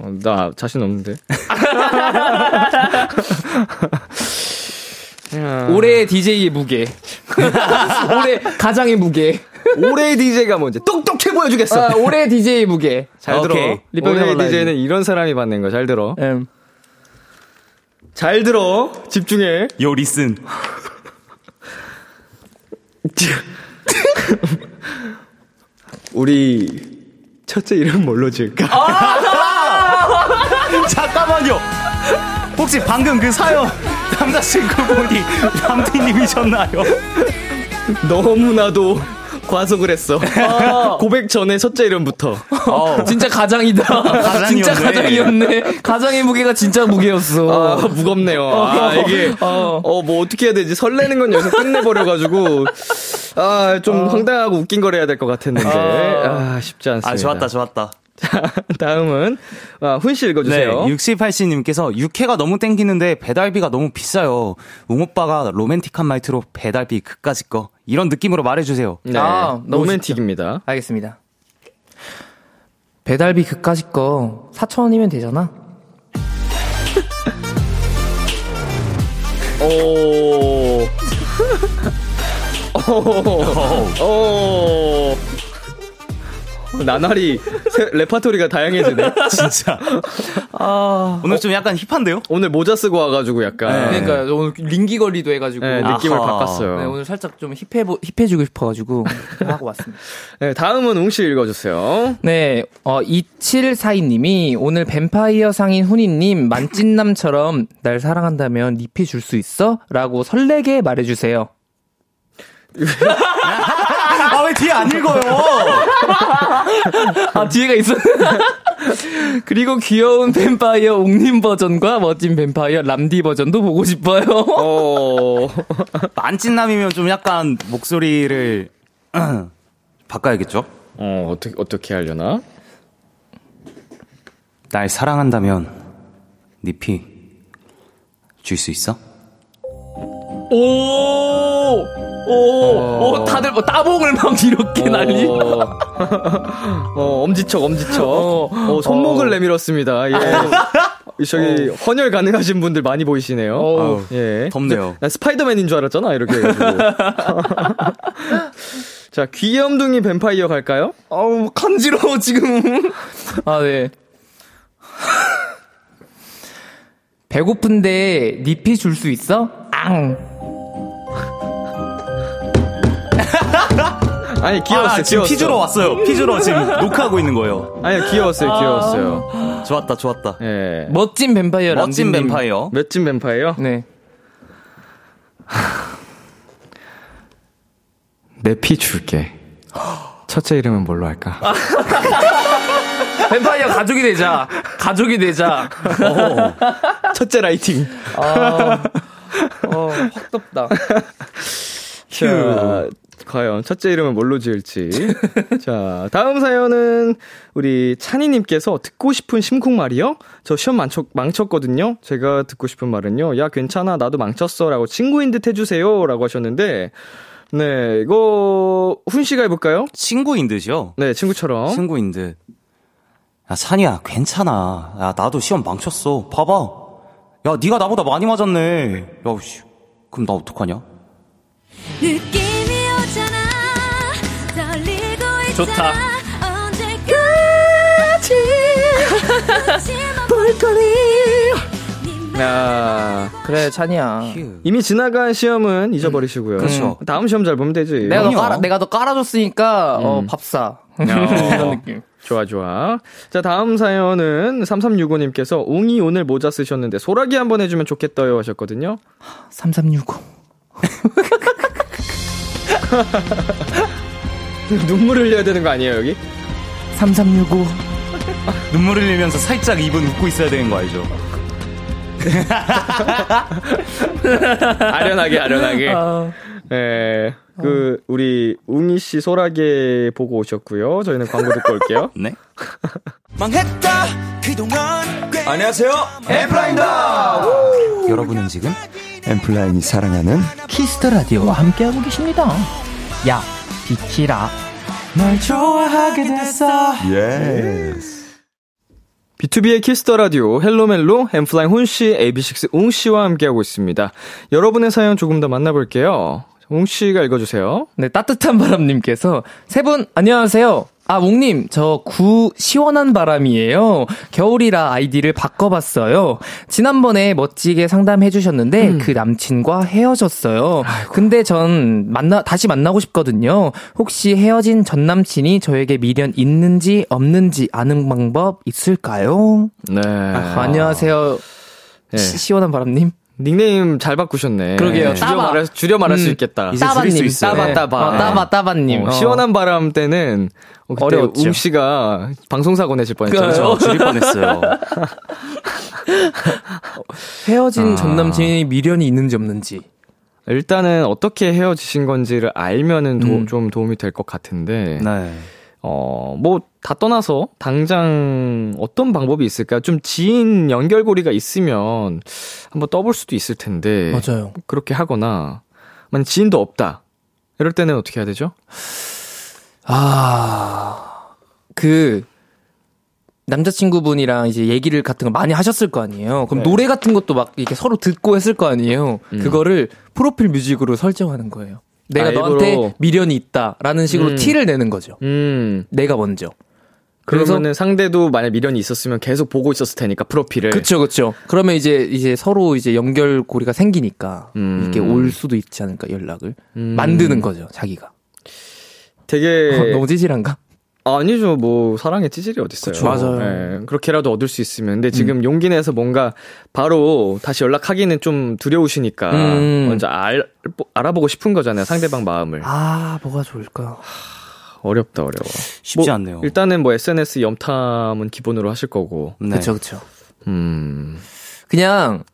어, 나 자신 없는데. 야. 올해의 DJ의 무게. <laughs> 올해 가장의 무게. 올해의 DJ가 뭔지 똑똑해 보여주겠어. 아, 올해의 DJ의 무게. 잘 들어. 오케이. 리병 올해의. DJ는 이런 사람이 받는 거. 잘 들어. 음. 잘 들어. 집중해. 요 리슨. 우리 첫째 이름 뭘로 지을까? <laughs> <laughs> 잠깐만요. 혹시 방금 그 사연 남자친구분이 람디님이셨나요? <laughs> 너무나도 과속을 했어. 고백 전에 첫째 이름부터. 진짜 가장이다. 진짜 가장이었네. 가장이었네. 가장의 무게가 진짜 무게였어. 아, 무겁네요. 아, 이게, 어. 어, 뭐 어떻게 해야 되지? 설레는 건 여기서 끝내버려가지고, 아, 좀 황당하고 웃긴 걸 해야 될 것 같았는데, 아, 쉽지 않습니다. 아, 좋았다, 좋았다. 다음은, 아, 훈씨 읽어주세요. 네, 6784님께서 육회가 너무 땡기는데 배달비가 너무 비싸요. 웅오빠가 로맨틱한 말투로 배달비 그까짓 거. 이런 느낌으로 말해주세요. 네, 아, 로맨틱입니다. 알겠습니다. 배달비 그까짓 거 4,000원이면 되잖아. <laughs> 오. 오. 오. 나날이 새- 레파토리가 다양해지네. <laughs> 진짜. 아. 오늘 좀 약간 힙한데요? 오늘 모자 쓰고 와가지고 약간 네. 그러니까 오늘 링기 걸리도 해가지고. 네, 느낌을 아하. 바꿨어요. 네, 오늘 살짝 좀 힙해, 힙해지고 싶어가지고 <laughs> 하고 왔습니다. 네, 다음은 웅씨 읽어주세요. 네, 어, 2742님이 오늘 뱀파이어 상인 훈이님 만찢남처럼 날 사랑한다면 잎이 줄 수 있어? 라고 설레게 말해주세요. <laughs> 아, 왜 뒤에 안 읽어요? 아, 뒤에가 있어. <laughs> 그리고 귀여운 뱀파이어 옥님 버전과 멋진 뱀파이어 람디 버전도 보고 싶어요. 어, <laughs> 만찢남이면 좀 약간 목소리를 <clears throat> 바꿔야겠죠? 어, 어떻게, 어떻게 하려나? 날 사랑한다면 니피 줄 수 있어? 오! 오! 오, 다들 뭐 따봉을 막 <laughs> 이렇게 난리. 어, <laughs> 어, 엄지척, 엄지척. 어. 어, 손목을 내밀었습니다. 예. <laughs> 저기, 헌혈 가능하신 분들 많이 보이시네요. 어우, 예. 덥네요. 난 스파이더맨인 줄 알았잖아, 이렇게. 자, 귀염둥이 뱀파이어 갈까요? 아우, 간지러워, 지금. 아, 네. 배고픈데 니피 줄 수 있어? 앙. 아니, 귀여웠어요, 아, 지금 귀여웠어. 피주러 왔어요. 피주러 지금 <laughs> 녹화하고 있는 거예요. 아니, 귀여웠어요, 귀여웠어요. 좋았다, 좋았다. 예. 멋진 뱀파이어 멋진. 뱀파이어. 멋진 뱀파이어? 네. 내 피 줄게. 첫째 이름은 뭘로 할까? <laughs> 뱀파이어 가족이 되자. 가족이 되자. 첫째 라이팅. 아, 어, 확 덥다. <laughs> 자, 과연 첫째 이름은 뭘로 지을지. <laughs> 자, 다음 사연은 우리 찬이님께서 듣고 싶은 심쿵말이요? 저 시험 망쳤, 망쳤거든요? 제가 듣고 싶은 말은요. 야, 괜찮아. 나도 망쳤어. 라고 친구인 듯 해주세요. 라고 하셨는데, 네, 이거, 훈 씨가 해볼까요? 친구인 듯이요? 네, 친구처럼. 친구인 듯. 야, 산이야, 괜찮아. 야, 나도 시험 망쳤어. 봐봐. 야, 네가 나보다 많이 맞았네. 야, 씨. 그럼 나 어떡하냐? 좋다. 언제까지 <laughs> 아, 그래, 찬이야. 이미 지나간 시험은 잊어버리시고요. 그렇죠. 다음 시험 잘 보면 되지. 내가 너 그럼요. 깔아, 내가 너 깔아줬으니까, 어, 밥 사. <laughs> 이런 느낌. 좋아, 좋아. 자, 다음 사연은 3365님께서 웅이 오늘 모자 쓰셨는데 소라기 한번 해주면 좋겠다요 하셨거든요. 3365. <laughs> <laughs> 눈물 흘려야 되는 거 아니에요, 여기? 3365. 눈물 흘리면서 살짝 입은 웃고 있어야 되는 거 알죠? <laughs> 아련하게, 아련하게. 아, 예. 그, 우리 웅이 씨 소라기 보고 오셨고요. 저희는 광고 듣고 올게요. <laughs> 네. 망했다 그동안 안녕하세요. 엠플라인다. 여러분은 지금 N.Flying이 사랑하는 Kiss the Radio와 함께하고 계십니다. 야, 비키라. 널 좋아하게 됐어. Yes. B2B의 키스터 라디오 헬로멜로 엠플라잉 훈 씨, AB6IX 웅 씨와 함께하고 있습니다. 여러분의 사연 조금 더 만나볼게요. 웅 씨가 읽어주세요. 네, 따뜻한 바람님께서 세 분 안녕하세요. 아, 웅님, 저 구 시원한 바람이에요. 겨울이라 아이디를 바꿔봤어요. 지난번에 멋지게 상담해 주셨는데 그 남친과 헤어졌어요. 근데 전 만나 다시 만나고 싶거든요. 혹시 헤어진 전 남친이 저에게 미련 있는지 없는지 아는 방법 있을까요? 네. 아, 안녕하세요. 네. 시, 시원한 바람님. 닉네임 잘 바꾸셨네. 그러게요. 줄여 따바. 말할, 줄여 말할 수 음, 있겠다. 이제 줄일 수 있어요. 따바, 네. 따바. 어, 따바, 따바님. 어, 어. 시원한 바람 때는 어, 그때 어려웠죠. 웅 씨가 방송사고 내실 뻔했죠. 저 줄일 뻔했어요. <laughs> 헤어진 아. 전 남친이 미련이 있는지 없는지. 일단은 어떻게 헤어지신 건지를 알면은 도- 음. 좀 도움이 될 것 같은데. 네. 어, 뭐, 다 떠나서, 당장 어떤 방법이 있을까? 좀 지인 연결고리가 있으면 한번 떠볼 수도 있을 텐데. 맞아요. 그렇게 하거나, 만약 지인도 없다. 이럴 때는 어떻게 해야 되죠? 아, 그, 남자친구분이랑 이제 얘기를 같은 거 많이 하셨을 거 아니에요. 그럼 네. 노래 같은 것도 막 이렇게 서로 듣고 했을 거 아니에요. 그거를 프로필 뮤직으로 설정하는 거예요. 내가 아, 너한테 일부러? 미련이 있다라는 식으로 음. 티를 내는 거죠. 음. 내가 먼저. 그래서 그러면은 상대도 만약 미련이 있었으면 계속 보고 있었을 테니까, 프로필을. 그쵸, 그쵸. 그러면 이제, 이제 서로 이제 연결고리가 생기니까, 음. 이게 올 수도 있지 않을까, 연락을. 음. 만드는 거죠, 자기가. 되게. 어, 너무 찌질한가? 아니죠. 뭐 사랑의 찌질이 어딨어요. 그쵸. 맞아요. 예, 그렇게라도 얻을 수 있으면. 근데 지금 용기 내서 뭔가 바로 다시 연락하기는 좀 두려우시니까 음. 먼저 알, 알아보고 싶은 거잖아요. 상대방 마음을. 아, 뭐가 좋을까? 어렵다 어려워. 쉽지 뭐, 않네요. 일단은 뭐 SNS 염탐은 기본으로 하실 거고. 네. 그쵸, 그쵸. 음. 그냥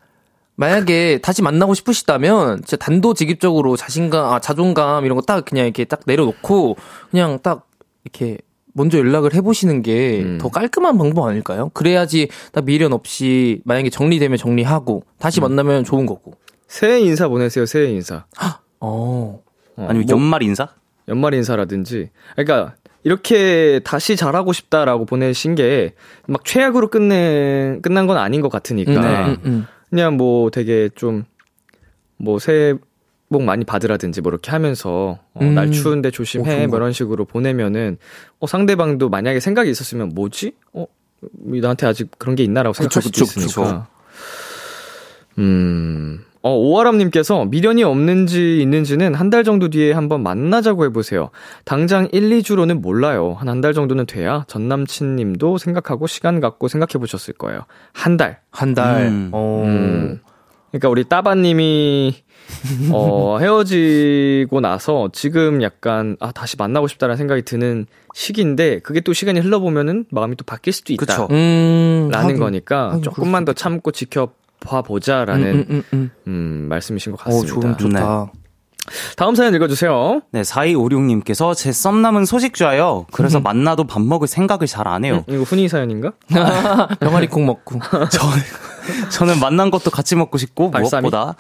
만약에 다시 만나고 싶으시다면 진짜 단도직입적으로 자신감, 아, 자존감 이런 거 딱 그냥 이렇게 딱 내려놓고 그냥 딱 이렇게 먼저 연락을 해보시는 게 음. 더 깔끔한 방법 아닐까요? 그래야지 딱 미련 없이 만약에 정리되면 정리하고 다시 만나면 좋은 거고. 새해 인사 보내세요. 새해 인사. 어. 어, 아니면 뭐 연말 인사? 연말 인사라든지. 그러니까 이렇게 다시 잘하고 싶다라고 보내신 게 막 최악으로 끝내 끝난 건 아닌 것 같으니까. 음, 네. 음, 음. 그냥 뭐 되게 좀 뭐 새해 복 많이 받으라든지 뭐 이렇게 하면서 어, 음. 날 추운데 어, 조심해 좋은 뭐 거. 이런 식으로 보내면은 어 상대방도 만약에 생각이 있었으면 뭐지? 어 나한테 아직 그런 게 있나라고 생각할 수도 그쵸, 있으니까. 음 어, 오아람님께서 미련이 없는지 있는지는 한 달 정도 뒤에 한번 만나자고 해보세요. 당장 1, 2주로는 몰라요. 한 한 달 정도는 돼야 전 남친님도 생각하고 시간 갖고 생각해보셨을 거예요. 한 달. 한 달. 음. 어. 음. 그러니까 우리 따바님이 <laughs> 어, 헤어지고 나서 지금 약간 아 다시 만나고 싶다라는 생각이 드는 시기인데 그게 또 시간이 흘러보면은 마음이 또 바뀔 수도 있다. 그쵸. 음. 라는 하긴. 거니까 하긴 조금만 더 참고 지켜봐 보자라는 음, 음, 음, 음, 말씀이신 것 음. 어, 같습니다. 좋은, 좋다. 다음 사연 읽어주세요. 네, 4256님께서 제 썸남은 소식좌예요. 그래서 만나도 밥 먹을 생각을 잘 안 해요. 이거 훈이 사연인가? <laughs> 병아리 콩 먹고. <laughs> 저는, 저는 만난 것도 같이 먹고 싶고 발사믹? 무엇보다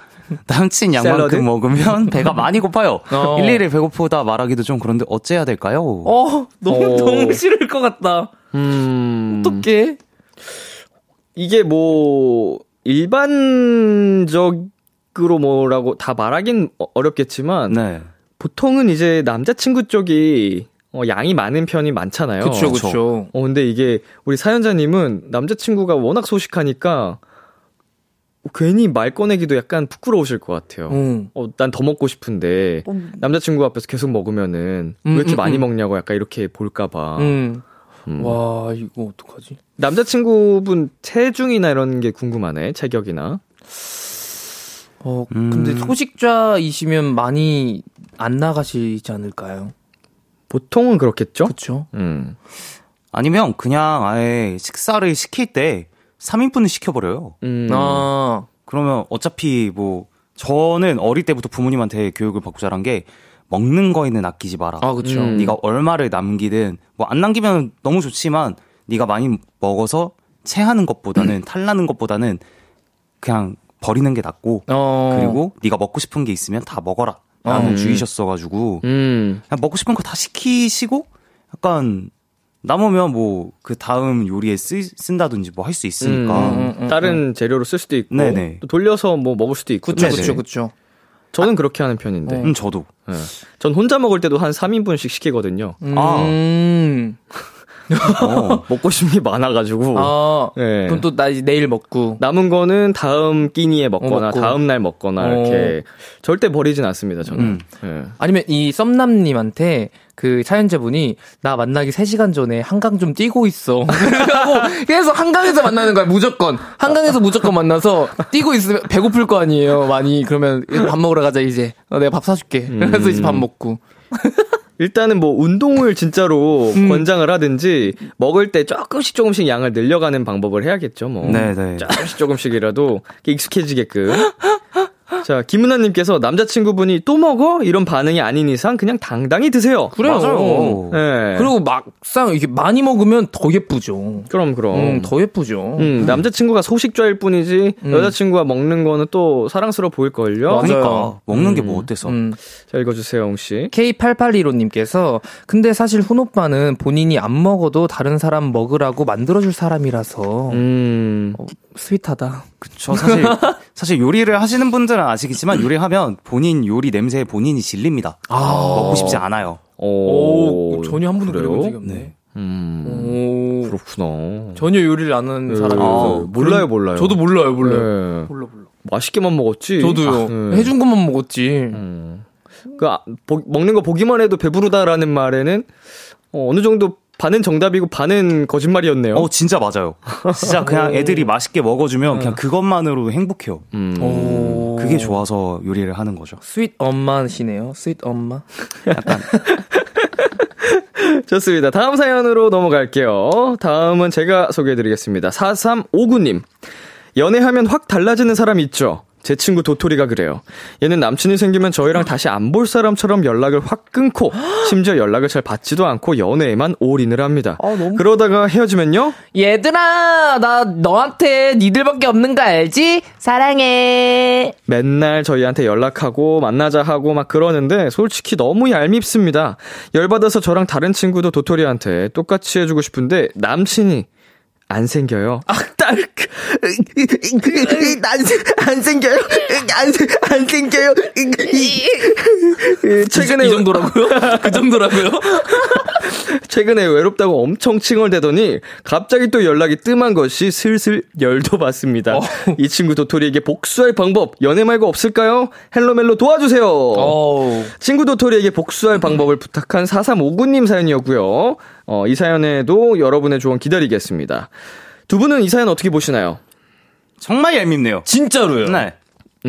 남친 양만큼 샐러드? 먹으면 <laughs> 배가 많이 고파요. 어. 일일이 배고프다 말하기도 좀 그런데 어째야 될까요? 어, 너무, 어. 너무 싫을 것 같다. 음, 어떡해? 이게 뭐 일반적 으로 뭐라고 다 말하긴 어- 어렵겠지만 네. 보통은 이제 남자친구 쪽이 어, 양이 많은 편이 많잖아요. 그쵸, 그쵸. 어, 근데 이게 우리 사연자님은 남자친구가 워낙 소식하니까 괜히 말 꺼내기도 약간 부끄러우실 것 같아요. 응. 어, 난 더 먹고 싶은데 남자친구 앞에서 계속 먹으면은 음, 왜 이렇게 음, 많이 음. 먹냐고 약간 이렇게 볼까봐. 응. 음. 와, 이거 어떡하지? 남자친구분 체중이나 이런 게 궁금하네. 체격이나. 어, 음. 근데 소식자이시면 많이 안 나가시지 않을까요? 보통은 그렇겠죠? 그쵸? 음. 아니면 그냥 아예 식사를 시킬 때 3인분을 시켜버려요. 음. 아, 그러면 어차피 뭐 저는 어릴 때부터 부모님한테 교육을 받고 자란 게 먹는 거에는 아끼지 마라. 아, 그쵸. 음. 네가 얼마를 남기든 뭐 안 남기면 너무 좋지만 네가 많이 먹어서 체하는 것보다는 <clears throat> 탈나는 것보다는 그냥 버리는 게 낫고 어. 그리고 네가 먹고 싶은 게 있으면 다 먹어라. 라는 음. 주의셨어가지고 음. 그냥 먹고 싶은 거 다 시키시고 약간 남으면 뭐 그 다음 요리에 쓰, 쓴다든지 뭐 할 수 있으니까 음, 음, 다른 재료로 쓸 수도 있고 네네. 또 돌려서 뭐 먹을 수도 있고. 그쵸. 그쵸, 그쵸. 저는 그렇게 하는 편인데. 어. 음 저도 예. 전 혼자 먹을 때도 한 3인분씩 시키거든요. 아. 음. 어. 먹고 싶은 게 많아가지고. 아, 예. 그럼 또 나 이제 내일 먹고. 남은 거는 다음 끼니에 먹거나 먹고. 다음 날 먹거나 어. 이렇게 절대 버리진 않습니다. 저는. 음. 예. 아니면 이 썸남님한테 그 사연자분이 나 만나기 3시간 전에 한강 좀 뛰고 있어. <laughs> 그래가지고 계속 한강에서 만나는 거야, 무조건. 한강에서 무조건 만나서 뛰고 있으면 배고플 거 아니에요, 많이. 그러면 밥 먹으러 가자, 이제. 어, 내가 밥 사줄게. 그래서 이제 밥 먹고. 일단은 뭐 운동을 진짜로 음. 권장을 하든지 먹을 때 조금씩 조금씩 양을 늘려가는 방법을 해야겠죠. 뭐. 네네. 조금씩 조금씩이라도 익숙해지게끔. <laughs> 자, 김은아님께서 남자친구분이 또 먹어? 이런 반응이 아닌 이상 그냥 당당히 드세요. 그래요. 맞아요. 네. 그리고 막상 이게 많이 먹으면 더 예쁘죠. 그럼, 그럼. 음, 더 예쁘죠. 음, 남자친구가 소식좌일 뿐이지 음. 여자친구가 먹는 거는 또 사랑스러워 보일걸요. 맞아요. 그러니까 먹는 게 뭐 어때서? 음. 자, 읽어주세요, 홍씨. K8815님께서 근데 사실 훈 오빠는 본인이 안 먹어도 다른 사람 먹으라고 만들어줄 사람이라서 음, 어, 스윗하다. 그쵸. 사실, <laughs> 사실 요리를 하시는 분들은 아시겠지만 요리하면 본인 요리 냄새에 본인이 질립니다. 먹고 싶지 않아요. 오, 오, 전혀 한 번도 적이 없네. 네. 음, 오, 그렇구나. 전혀 요리를 안 하는 네. 사람이라서 아, 몰라요, 몰라요. 저도 몰라요, 몰라요. 네. 몰라 몰라. 맛있게만 먹었지. 저도요. 아, 네. 해준 것만 먹었지. 음. 그 아, 보- 먹는 거 보기만 해도 배부르다라는 말에는 어, 느 정도 반은 정답이고 반은 거짓말이었네요. 어, 진짜 맞아요. 진짜 <laughs> 그냥 애들이 맛있게 먹어주면 그냥 그것만으로도 행복해요. 음. 오. 그게 좋아서 요리를 하는 거죠. 스윗 엄마시네요. 스윗 엄마. <laughs> 좋습니다. 다음 사연으로 넘어갈게요. 다음은 제가 소개해드리겠습니다. 4359님. 연애하면 확 달라지는 사람 있죠? 제 친구 도토리가 그래요. 얘는 남친이 생기면 저희랑 다시 안 볼 사람처럼 연락을 확 끊고, 심지어 연락을 잘 받지도 않고 연애에만 올인을 합니다. 아, 너무- 그러다가 헤어지면요? 얘들아, 나 너한테 니들밖에 없는 거 알지? 사랑해. 맨날 저희한테 연락하고 만나자 하고 막 그러는데 솔직히 너무 얄밉습니다. 열받아서 저랑 다른 친구도 도토리한테 똑같이 해주고 싶은데 남친이 안 생겨요. 아, 딸, 안, 안 생겨요. 안, 안 생겨요. 최근에 이 정도라고요? 그 정도라고요? 최근에 외롭다고 엄청 칭얼대더니 갑자기 또 연락이 뜸한 것이 슬슬 열도 받습니다. 어. 이 친구 도토리에게 복수할 방법 연애 말고 없을까요? 헬로멜로 도와주세요. 어우. 친구 도토리에게 복수할 방법을 부탁한 4359님 사연이었고요. 어, 이 사연에도 여러분의 조언 기다리겠습니다. 두 분은 이 사연 어떻게 보시나요? 정말 얄밉네요. 진짜로요. 네.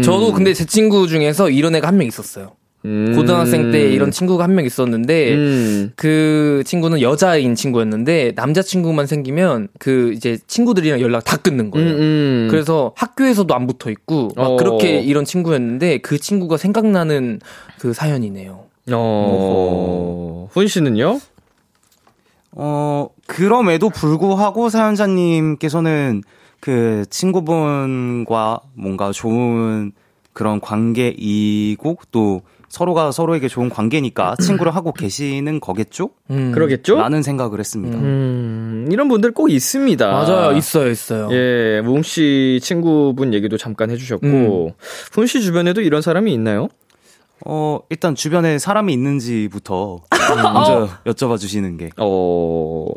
저도 근데 제 친구 중에서 이런 애가 한 명 있었어요. 음. 고등학생 때 이런 친구가 한 명 있었는데 음. 그 친구는 여자인 친구였는데 남자 친구만 생기면 그 이제 친구들이랑 연락 다 끊는 거예요. 음, 음. 그래서 학교에서도 안 붙어 있고 막 어. 그렇게 이런 친구였는데 그 친구가 생각나는 그 사연이네요. 어, 훈 씨는요? 어, 그럼에도 불구하고 사연자님께서는 그 친구분과 뭔가 좋은 그런 관계이고 또 서로가 서로에게 좋은 관계니까 <clears throat> 친구를 하고 계시는 거겠죠? 음. 그러겠죠? 라는 생각을 했습니다. 음, 이런 분들 꼭 있습니다. 맞아요. 있어요, 있어요. 예, 웅씨 친구분 얘기도 잠깐 해주셨고, 음. 훈씨 주변에도 이런 사람이 있나요? 어, 일단 주변에 사람이 있는지부터 먼저 여쭤봐 주시는 게. 어,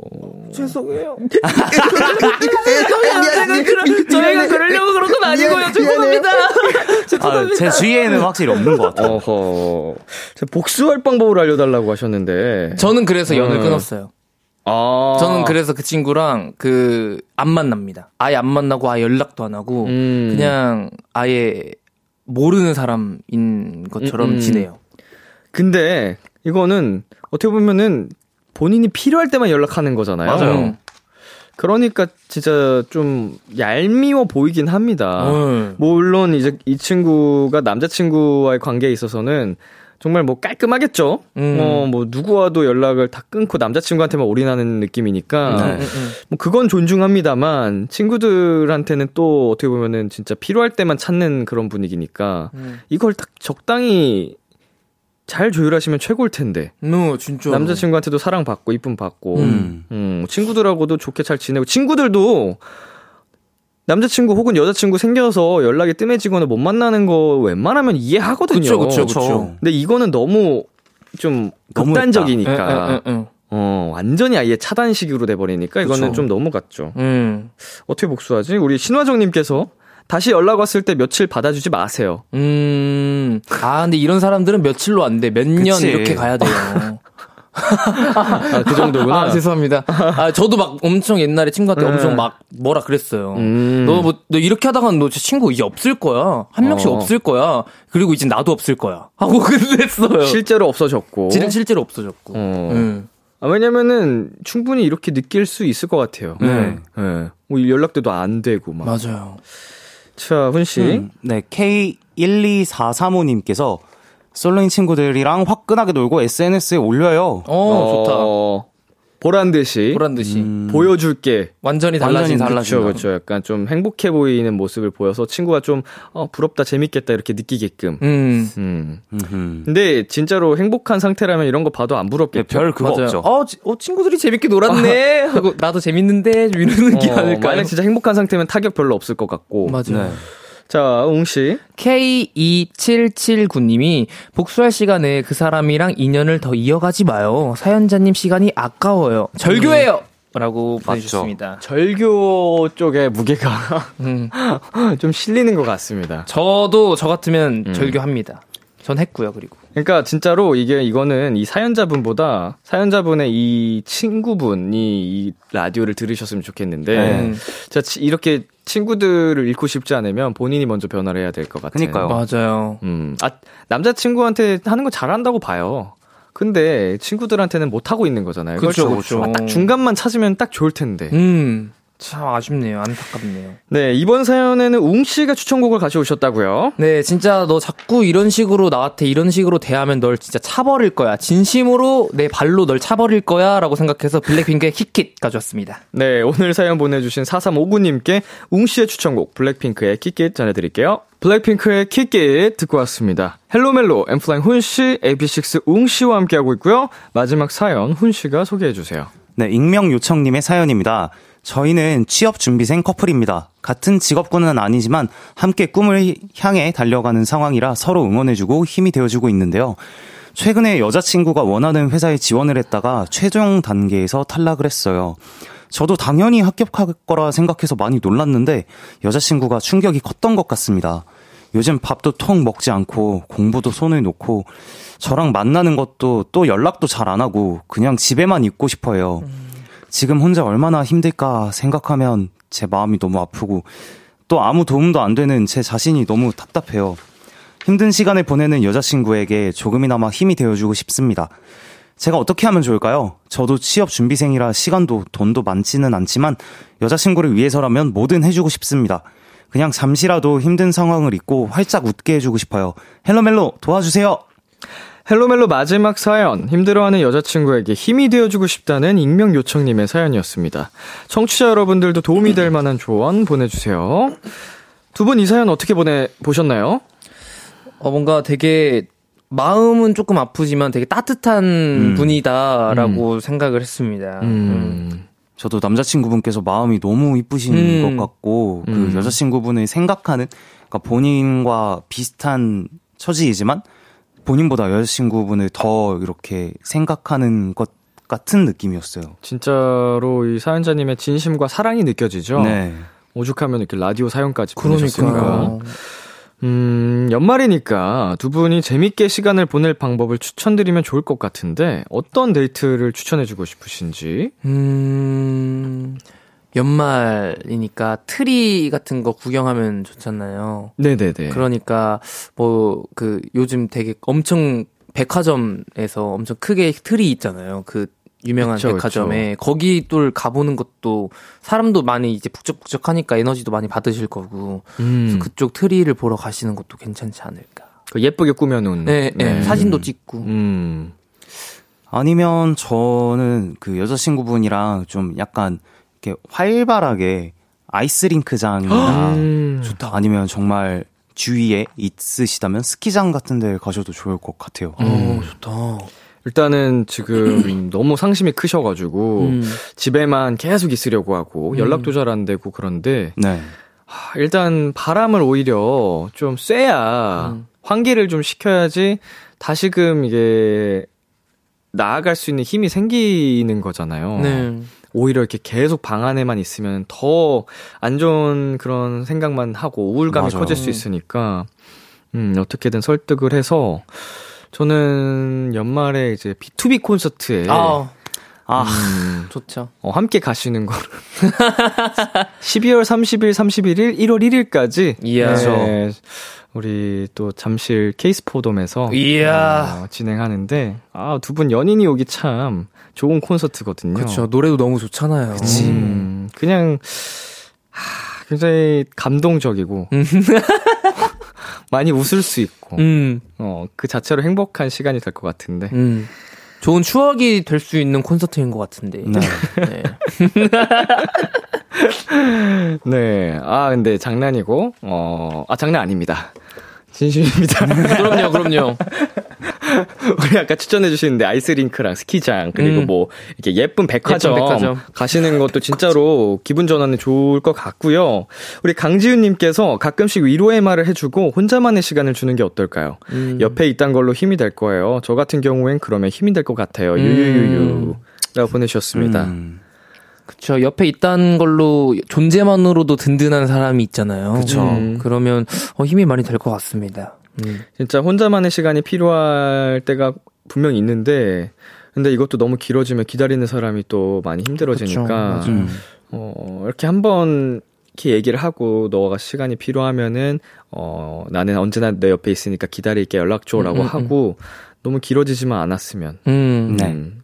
죄송해요. <laughs> 저희가 그러려고 그런 건 아니고요. <laughs> 죄송합니다. 아, 제 주위에는 확실히 없는 것 같아요. 어허. 자, 복수할 방법을 알려달라고 하셨는데. 저는 그래서 연을 음. 끊었어요. 아. 저는 그래서 그 친구랑 그 안 만납니다. 아예 안 만나고 아예 연락도 안 하고 음. 그냥 아예 모르는 사람인 것처럼 음, 음. 지내요. 근데 이거는 어떻게 보면은 본인이 필요할 때만 연락하는 거잖아요. 맞아요. 음. 그러니까 진짜 좀 얄미워 보이긴 합니다. 음. 물론 이제 이 친구가 남자친구와의 관계에 있어서는 정말 뭐 깔끔하겠죠. 음. 어, 뭐 누구와도 연락을 다 끊고 남자친구한테만 올인하는 느낌이니까 네. 음, 음. 뭐 그건 존중합니다만 친구들한테는 또 어떻게 보면은 진짜 필요할 때만 찾는 그런 분위기니까 음. 이걸 딱 적당히 잘 조율하시면 최고일 텐데 음, 진짜. 남자친구한테도 사랑받고 이쁨 받고 음. 음, 친구들하고도 좋게 잘 지내고 친구들도 남자친구 혹은 여자친구 생겨서 연락이 뜸해지거나 못 만나는 거 웬만하면 이해하거든요. 그쵸, 그쵸, 그쵸. 근데 이거는 너무 좀. 극단적이니까 응, 응, 응, 어, 완전히 아예 차단식으로 돼버리니까 이거는 그쵸. 좀 너무 같죠. 응. 음. 어떻게 복수하지? 우리 신화정님께서 다시 연락 왔을 때 며칠 받아주지 마세요. 음. 아, 근데 이런 사람들은 며칠로 안 돼. 몇 년. 이렇게 가야 돼요. <laughs> 아, 그 정도구나. 아, 죄송합니다. 아, 저도 막 엄청 옛날에 친구한테 네. 엄청 막 뭐라 그랬어요. 음. 너 뭐, 너 이렇게 하다가는 너 친구 이제 없을 거야. 한 명씩 어. 없을 거야. 그리고 이제 나도 없을 거야. 하고 <laughs> 그랬어요. 실제로 없어졌고. 실, 실제로 없어졌고. 어. 음. 아, 왜냐면은 충분히 이렇게 느낄 수 있을 것 같아요. 네. 네. 뭐 연락도 안 되고 막. 맞아요. 자, 훈 씨. 음, 네, K12435님께서 솔로인 친구들이랑 화끈하게 놀고 SNS에 올려요. 어, 좋다. 어, 보란 듯이 보란 듯이. 음. 보여줄게. 완전히 달라진 달라진 그렇죠, 거. 그렇죠. 약간 좀 행복해 보이는 모습을 보여서 친구가 좀 어, 부럽다, 재밌겠다 이렇게 느끼게끔. 음. 음. 음흠. 근데 진짜로 행복한 상태라면 이런 거 봐도 안 네, 부럽겠죠. 별 그거 맞아요. 없죠. 어, 지- 어, 친구들이 재밌게 놀았네. <laughs> 하고 나도 재밌는데 좀 이런 느낌 어, 아닐까요? 만약 진짜 행복한 상태면 타격 별로 없을 것 같고. 맞아요. 네. 자, 웅 씨. K2779님이 복수할 시간에 그 사람이랑 인연을 더 이어가지 마요. 사연자님 시간이 아까워요. 절교해요! 라고 보내주셨습니다. 절교 쪽에 무게가 음. <laughs> 좀 실리는 것 같습니다. 저도 저 같으면 음. 절교합니다. 전 했고요, 그리고. 그러니까 진짜로 이게 이거는 이 사연자분보다 사연자분의 이 친구분이 이 라디오를 들으셨으면 좋겠는데 네. 자 치- 이렇게 친구들을 잃고 싶지 않으면 본인이 먼저 변화를 해야 될 것 같아요. 그니까요. 맞아요. 음, 아 남자친구한테 하는 거 잘한다고 봐요. 근데 친구들한테는 못 하고 있는 거잖아요. 그쵸. 아, 딱 중간만 찾으면 딱 좋을 텐데. 음. 참 아쉽네요. 안타깝네요. 네 이번 사연에는 웅 씨가 추천곡을 가져오셨다고요. 네, 진짜 너 자꾸 이런 식으로 나한테 이런 식으로 대하면 널 진짜 차버릴 거야. 진심으로 내 발로 널 차버릴 거야. 라고 생각해서 블랙핑크의 Kick It 가져왔습니다. 네, 오늘 사연 보내주신 4359님께 웅 씨의 추천곡 블랙핑크의 Kick It 전해드릴게요. 블랙핑크의 Kick It 듣고 왔습니다. 헬로멜로, 엔플라잉 훈씨, AB6IX 웅씨와 함께하고 있고요. 마지막 사연 훈씨가 소개해주세요. 네, 익명 요청님의 사연입니다. 저희는 취업 준비생 커플입니다. 같은 직업군은 아니지만 함께 꿈을 향해 달려가는 상황이라 서로 응원해주고 힘이 되어주고 있는데요. 최근에 여자친구가 원하는 회사에 지원을 했다가 최종 단계에서 탈락을 했어요. 저도 당연히 합격할 거라 생각해서 많이 놀랐는데 여자친구가 충격이 컸던 것 같습니다. 요즘 밥도 통 먹지 않고 공부도 손을 놓고 저랑 만나는 것도 또 연락도 잘 안 하고 그냥 집에만 있고 싶어요. 지금 혼자 얼마나 힘들까 생각하면 제 마음이 너무 아프고 또 아무 도움도 안 되는 제 자신이 너무 답답해요. 힘든 시간을 보내는 여자친구에게 조금이나마 힘이 되어주고 싶습니다. 제가 어떻게 하면 좋을까요? 저도 취업 준비생이라 시간도 돈도 많지는 않지만 여자친구를 위해서라면 뭐든 해주고 싶습니다. 그냥 잠시라도 힘든 상황을 잊고 활짝 웃게 해주고 싶어요. 헬로멜로 도와주세요! 헬로멜로 마지막 사연, 힘들어하는 여자친구에게 힘이 되어주고 싶다는 익명 요청님의 사연이었습니다. 청취자 여러분들도 도움이 될 만한 조언 보내주세요. 두 분 이 사연 어떻게 보내, 보셨나요? 어, 뭔가 되게 마음은 조금 아프지만 되게 따뜻한 음. 분이다라고 생각을 했습니다. 음. 저도 남자친구분께서 마음이 너무 이쁘신 음. 것 같고 음. 그 여자친구분의 생각하는 그러니까 본인과 비슷한 처지이지만 본인보다 여자친구분을 더 이렇게 생각하는 것 같은 느낌이었어요. 진짜로 이 사연자님의 진심과 사랑이 느껴지죠? 네. 오죽하면 이렇게 라디오 사연까지 보내셨으니까. 음, 연말이니까 두 분이 재밌게 시간을 보낼 방법을 추천드리면 좋을 것 같은데 어떤 데이트를 추천해주고 싶으신지? 음, 연말이니까 트리 같은 거 구경하면 좋잖아요. 네네네. 그러니까 뭐 그 요즘 되게 엄청 백화점에서 엄청 크게 트리 있잖아요. 그 유명한 그쵸, 백화점에 거기 또 가보는 것도 사람도 많이 이제 북적북적하니까 에너지도 많이 받으실 거고 음, 그래서 그쪽 트리를 보러 가시는 것도 괜찮지 않을까. 그 예쁘게 꾸며놓은. 네, 네. 사진도 찍고. 음, 아니면 저는 그 여자친구분이랑 좀 약간 이렇게 활발하게 아이스링크장이나 음, 아니면 정말 주위에 있으시다면 스키장 같은 데 가셔도 좋을 것 같아요. 어, 좋다. 일단은 지금 <clears throat> 너무 상심이 크셔가지고 음. 집에만 계속 있으려고 하고 연락도 잘 안 되고 그런데 네. 하, 일단 바람을 오히려 좀 쐬야 음. 환기를 좀 시켜야지 다시금 이게 나아갈 수 있는 힘이 생기는 거잖아요. 네. 오히려 이렇게 계속 방 안에만 있으면 더 안 좋은 그런 생각만 하고 우울감이 맞아요. 커질 수 있으니까 음, 어떻게든 설득을 해서 저는 연말에 이제 B2B 콘서트에 아, 아, 음, 좋죠. 어, 함께 가시는 거를 12월 30일, 31일, 1월 1일까지 이야. 네, 우리 또 잠실 케이스포돔에서 이야. 어, 진행하는데 아, 두 분 연인이 오기 참 좋은 콘서트거든요. 그렇죠. 노래도 너무 좋잖아요. 음, 그냥 하, 굉장히 감동적이고 <laughs> 많이 웃을 수 있고 음, 어, 그 자체로 행복한 시간이 될 것 같은데 음. 좋은 추억이 될 수 있는 콘서트인 것 같은데. 네. 네. <laughs> 네. 아, 근데 장난이고, 어, 아, 장난 아닙니다. 진심입니다. <laughs> 그럼요, 그럼요. <laughs> 우리 아까 추천해 주시는데 아이스링크랑 스키장, 그리고 음. 뭐, 이렇게 예쁜 백화점, 예쁜 백화점. 가시는 것도 진짜로 기분 전환에 좋을 것 같고요. 우리 강지윤 님께서 가끔씩 위로의 말을 해 주고 혼자만의 시간을 주는 게 어떨까요? 음. 옆에 있단 걸로 힘이 될 거예요. 저 같은 경우엔 그러면 힘이 될 것 같아요. 유유유유. 라고 보내주셨습니다. 음, 그쵸. 옆에 있다는 걸로 존재만으로도 든든한 사람이 있잖아요. 그쵸. 음, 그러면 어, 힘이 많이 될 것 같습니다. 음. 진짜 혼자만의 시간이 필요할 때가 분명히 있는데, 근데 이것도 너무 길어지면 기다리는 사람이 또 많이 힘들어지니까, 그쵸. 음. 어, 이렇게 한번 이렇게 얘기를 하고, 너가 시간이 필요하면은, 어, 나는 언제나 내 옆에 있으니까 기다릴게 연락 줘라고 음, 음, 하고, 너무 길어지지만 않았으면. 음. 네. 음.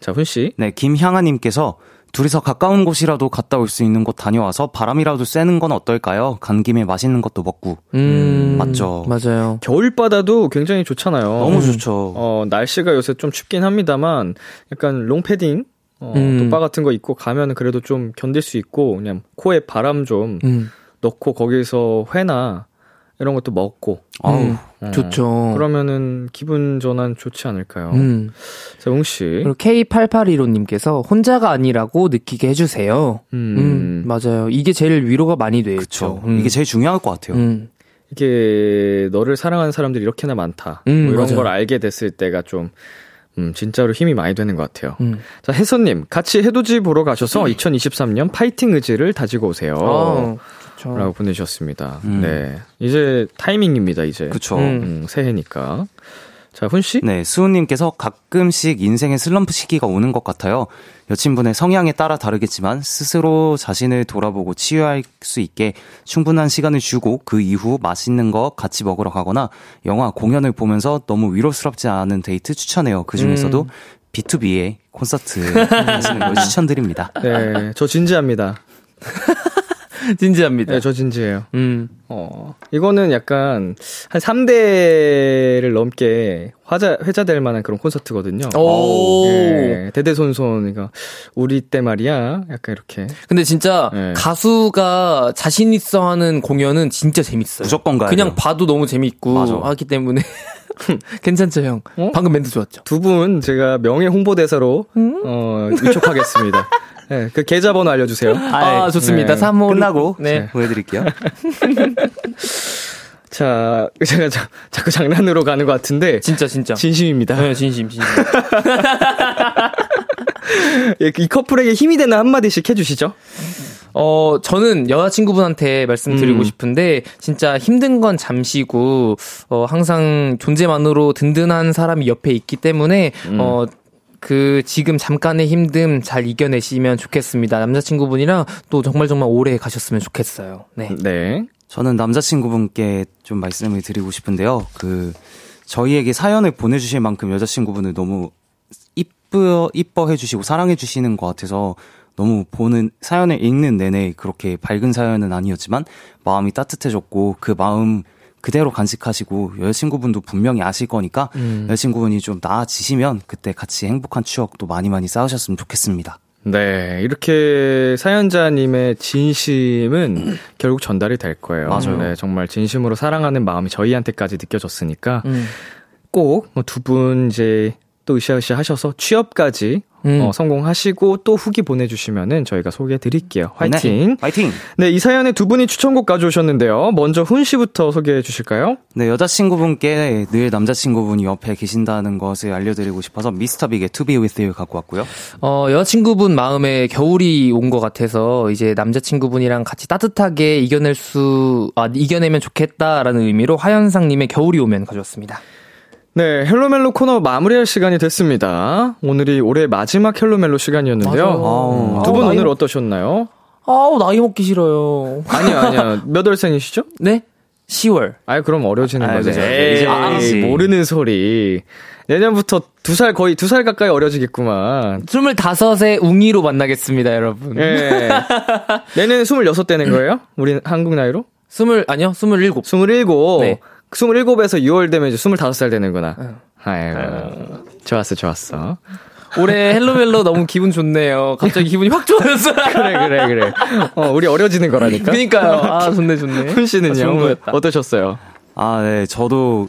자, 훈 씨. 네, 김향아 님께서 둘이서 가까운 곳이라도 갔다 올 수 있는 곳 다녀와서 바람이라도 쐬는 건 어떨까요? 간 김에 맛있는 것도 먹고. 음. 맞죠. 맞아요. 겨울바다도 굉장히 좋잖아요. 너무 좋죠. 어, 날씨가 요새 좀 춥긴 합니다만, 약간 롱패딩, 어, 음. 돗바 같은 거 입고 가면 그래도 좀 견딜 수 있고, 그냥 코에 바람 좀 음. 넣고 거기서 회나, 이런 것도 먹고 음, 어, 좋죠. 그러면은 기분 전환 좋지 않을까요? 음. 자, 웅 씨. 그리고 K8815님께서 혼자가 아니라고 느끼게 해주세요. 음. 음, 맞아요. 이게 제일 위로가 많이 되죠. 그쵸. 음. 이게 제일 중요할 것 같아요. 음. 이게 너를 사랑하는 사람들이 이렇게나 많다. 음, 뭐 이런 맞아요. 걸 알게 됐을 때가 좀 음, 진짜로 힘이 많이 되는 것 같아요. 음. 자, 혜선님, 같이 해돋이 보러 가셔서 2023년 파이팅 의지를 다지고 오세요. 어, 좋죠. 라고 보내주셨습니다. 음. 네. 이제 타이밍입니다, 이제. 그쵸. 음. 음, 새해니까. 자, 훈 씨? 네, 수우님께서 가끔씩 인생의 슬럼프 시기가 오는 것 같아요. 여친분의 성향에 따라 다르겠지만 스스로 자신을 돌아보고 치유할 수 있게 충분한 시간을 주고 그 이후 맛있는 거 같이 먹으러 가거나 영화, 공연을 보면서 너무 위로스럽지 않은 데이트 추천해요. 그 중에서도 B2B의 콘서트 하시는 걸 <laughs> 추천드립니다. 네, 저 진지합니다. <laughs> <laughs> 진지합니다. 네, 저 진지해요. 음. 어, 이거는 약간 한 3대를 넘게 화자, 회자될 만한 그런 콘서트거든요. 오. 예, 대대손손, 이거, 우리 때 말이야. 약간 이렇게. 근데 진짜 네. 가수가 자신 있어 하는 공연은 진짜 재밌어요. 무조건 가야 그냥. 봐도 너무 재밌고 맞아. 하기 때문에 <laughs> 괜찮죠, 형. 어? 방금 멘트 좋았죠. 두 분 제가 명예 홍보대사로, 어, 위촉하겠습니다. <laughs> 네, 그 계좌번호 알려주세요. 아, 좋습니다. 네. 3호 끝나고 네. 보여드릴게요. <laughs> 자, 제가 자, 자꾸 장난으로 가는 것 같은데. 진짜 진짜. 진심입니다. 네, 진심 진심. <laughs> 예, 이 커플에게 힘이 되는 한마디씩 해주시죠. 어, 저는 여자친구분한테 말씀드리고 음. 싶은데, 진짜 힘든 건 잠시고, 어, 항상 존재만으로 든든한 사람이 옆에 있기 때문에, 음. 어, 그, 지금 잠깐의 힘듦 잘 이겨내시면 좋겠습니다. 남자친구분이랑 또 정말 정말 오래 가셨으면 좋겠어요. 네. 네. 저는 남자친구분께 좀 말씀을 드리고 싶은데요. 그, 저희에게 사연을 보내주실 만큼 여자친구분을 너무 이뻐, 이뻐해 주시고 사랑해 주시는 것 같아서 너무 보는, 사연을 읽는 내내 그렇게 밝은 사연은 아니었지만 마음이 따뜻해졌고 그 마음 그대로 간직하시고 여자친구분도 분명히 아실 거니까 여자친구분이 좀 나아지시면 그때 같이 행복한 추억도 많이 많이 쌓으셨으면 좋겠습니다. 네, 이렇게 사연자님의 진심은 <clears throat> 결국 전달이 될 거예요. 맞아요. 네, 정말 진심으로 사랑하는 마음이 저희한테까지 느껴졌으니까 음. 꼭두분 이제 또 으쌰으쌰 하셔서 취업까지 음. 어, 성공하시고 또 후기 보내주시면은 저희가 소개해 드릴게요. 화이팅! 네, 화이팅! 네, 이 사연에 두 분이 추천곡 가져오셨는데요. 먼저 훈 씨부터 소개해 주실까요? 네, 여자친구분께 늘 남자친구분이 옆에 계신다는 것을 알려드리고 싶어서 미스터빅의 To Be With You 갖고 왔고요. 어, 여자친구분 마음에 겨울이 온 것 같아서 이제 남자친구분이랑 같이 따뜻하게 이겨낼 수, 아, 이겨내면 좋겠다라는 의미로 화현상님의 겨울이 오면 가져왔습니다. 네, 헬로멜로 코너 마무리할 시간이 됐습니다. 오늘이 올해 마지막 헬로멜로 시간이었는데요. 맞아요. 두분 아우, 오늘 어떠셨나요? 아우, 나이 먹기 싫어요. 아니요, 아니요. <laughs> 몇 월생이시죠? 네? 10월. 아이, 그럼 어려지는 아, 거죠. 그죠. 에이, 이제. 모르는 소리. 내년부터 두 살, 거의 두 살 가까이 어려지겠구만. 25세 웅이로 만나겠습니다, 여러분. 예. <laughs> 내년에 26 되는 거예요? 우리 한국 나이로? 스물, 아니요, 27. 27. 네. 27에서 6월 되면 이제 25살 되는구나. 응. 아이고. 좋았어, 좋았어. 올해 헬로멜로 너무 기분 좋네요. 갑자기 기분이 확 좋아졌어요. <laughs> 그래, 그래, 그래. 어, 우리 어려지는 거라니까. 그니까요. 아, <laughs> 좋네, 좋네. 훈 씨는요? 아. 어떠셨어요? 아, 네, 저도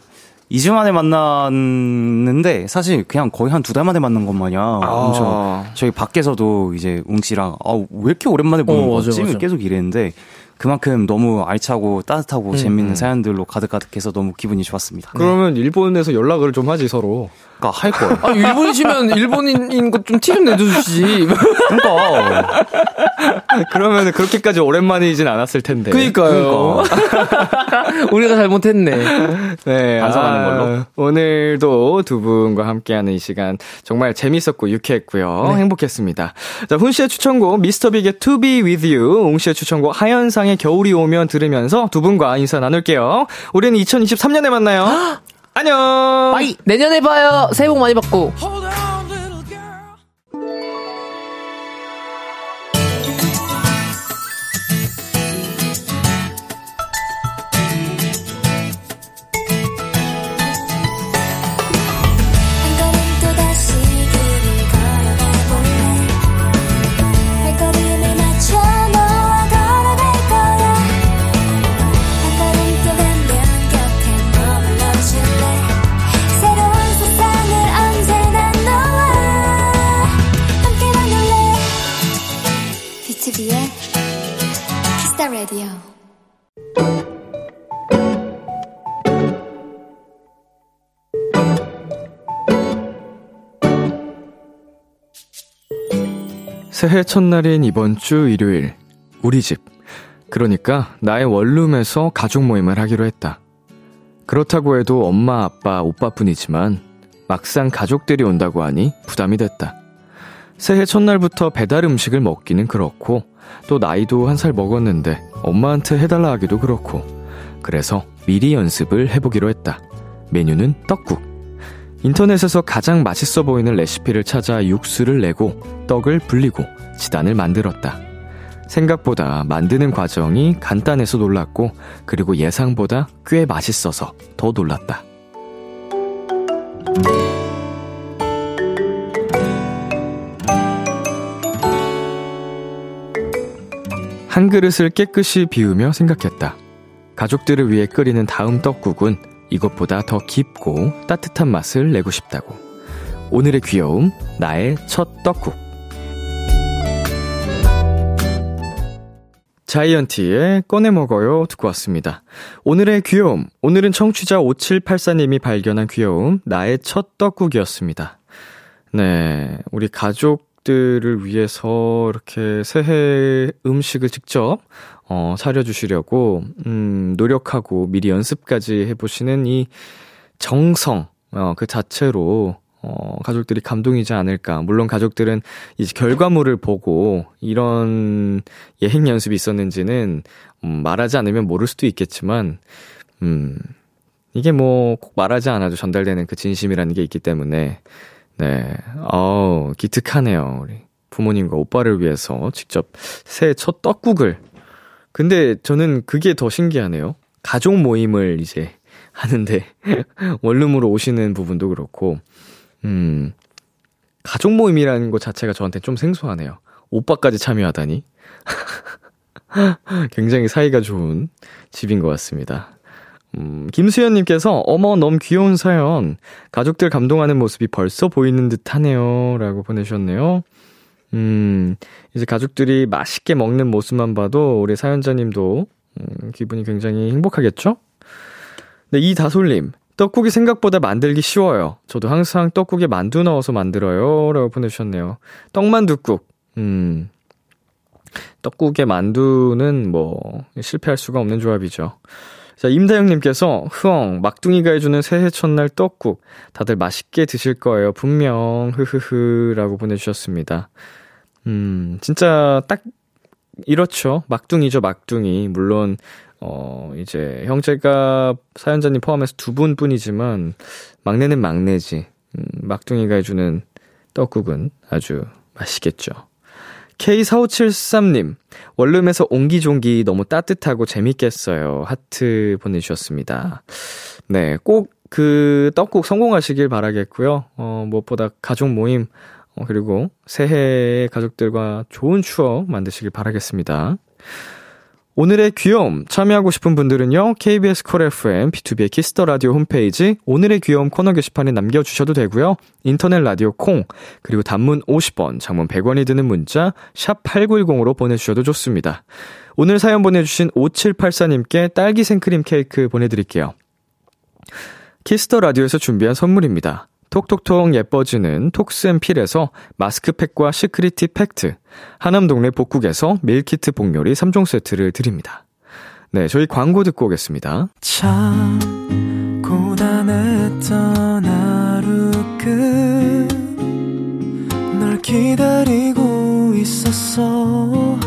2주 만에 만났는데 사실 그냥 거의 한 두 달 만에 만난 것 마냥 아. 엄청 저희 밖에서도 이제 웅 씨랑 아, 왜 이렇게 오랜만에 보는 어, 맞아, 거지? 맞아. 계속 이랬는데 그만큼 너무 알차고 따뜻하고 음, 재밌는 사연들로 가득가득해서 너무 기분이 좋았습니다. 그러면 일본에서 연락을 좀 하지, 서로. 그러니까 할 걸. 아, 일본이시면 일본인인 것좀티좀 내주시지. 그러니까 <laughs> 그러면 그렇게까지 오랜만이진 않았을 텐데. 그니까요. <laughs> 우리가 잘못했네. 네. 반성하는 걸로. 오늘도 두 분과 함께하는 이 시간 정말 재밌었고 유쾌했고요. 행복했습니다. 자, 훈 씨의 추천곡 미스터빅의 To Be With You, 웅 씨의 추천곡 하현상의 겨울이 오면 들으면서 두 분과 인사 나눌게요. 우리는 2023년에 만나요. <gasps> 안녕. 빠이! 내년에 봐요. 새해 복 많이 받고. 새해 첫날인 이번 주 일요일, 우리 집. 그러니까 나의 원룸에서 가족 모임을 하기로 했다. 그렇다고 해도 엄마, 아빠, 오빠뿐이지만 막상 가족들이 온다고 하니 부담이 됐다. 새해 첫날부터 배달 음식을 먹기는 그렇고 또 나이도 한 살 먹었는데 엄마한테 해달라 하기도 그렇고 그래서 미리 연습을 해보기로 했다. 메뉴는 떡국. 인터넷에서 가장 맛있어 보이는 레시피를 찾아 육수를 내고 떡을 불리고 지단을 만들었다. 생각보다 만드는 과정이 간단해서 놀랐고 그리고 예상보다 꽤 맛있어서 더 놀랐다. 한 그릇을 깨끗이 비우며 생각했다. 가족들을 위해 끓이는 다음 떡국은 이것보다 더 깊고 따뜻한 맛을 내고 싶다고. 오늘의 귀여움, 나의 첫 떡국. 자이언티의 꺼내 먹어요 듣고 왔습니다. 오늘의 귀여움, 오늘은 청취자 5784님이 발견한 귀여움, 나의 첫 떡국이었습니다. 네, 우리 가족들을 위해서 이렇게 새해 음식을 직접 어, 차려주시려고, 음, 노력하고 미리 연습까지 해보시는 이 정성, 어, 그 자체로, 어, 가족들이 감동이지 않을까. 물론 가족들은 이제 결과물을 보고 이런 예행 연습이 있었는지는, 음, 말하지 않으면 모를 수도 있겠지만, 음, 이게 뭐 꼭 말하지 않아도 전달되는 그 진심이라는 게 있기 때문에, 네, 어우, 기특하네요. 우리 부모님과 오빠를 위해서 직접 새해 첫 떡국을 근데 저는 그게 더 신기하네요. 가족 모임을 이제 하는데 <laughs> 원룸으로 오시는 부분도 그렇고 음. 가족 모임이라는 것 자체가 저한테 좀 생소하네요. 오빠까지 참여하다니. <laughs> 굉장히 사이가 좋은 집인 것 같습니다. 음, 김수현님께서, 어머, 너무 귀여운 사연. 가족들 감동하는 모습이 벌써 보이는 듯 하네요. 라고 보내주셨네요. 음, 이제 가족들이 맛있게 먹는 모습만 봐도 우리 사연자님도 음, 기분이 굉장히 행복하겠죠? 네, 이다솔님. 떡국이 생각보다 만들기 쉬워요. 저도 항상 떡국에 만두 넣어서 만들어요. 라고 보내주셨네요. 떡만두국. 음. 떡국에 만두는 뭐, 실패할 수가 없는 조합이죠. 자, 임다영님께서, 흐엉, 막둥이가 해주는 새해 첫날 떡국. 다들 맛있게 드실 거예요. 분명, 흐흐흐. 라고 보내주셨습니다. 음, 진짜 딱, 이렇죠. 막둥이죠, 막둥이. 물론, 어, 이제, 형제가 사연자님 포함해서 두 분 뿐이지만, 막내는 막내지. 음, 막둥이가 해주는 떡국은 아주 맛있겠죠. K4573님, 원룸에서 옹기종기 너무 따뜻하고 재밌겠어요. 하트 보내주셨습니다. 네, 꼭 그 떡국 성공하시길 바라겠고요. 어, 무엇보다 가족 모임, 어, 그리고 새해에 가족들과 좋은 추억 만드시길 바라겠습니다. 오늘의 귀여움 참여하고 싶은 분들은요. KBS 콜 FM B2B의 키스터 라디오 홈페이지 오늘의 귀여움 코너 게시판에 남겨 주셔도 되고요. 인터넷 라디오 콩 그리고 단문 50원, 장문 100원이 드는 문자 샵 8910으로 보내 주셔도 좋습니다. 오늘 사연 보내 주신 5784님께 딸기 생크림 케이크 보내 드릴게요. Kiss the 라디오에서 준비한 선물입니다. 톡톡톡 예뻐지는 톡스앤필에서 마스크팩과 시크리티 팩트, 하남 동네 복국에서 밀키트 복요리 3종 세트를 드립니다. 네, 저희 광고 듣고 오겠습니다. 참 고단했던 하루 끝널 기다리고 있었어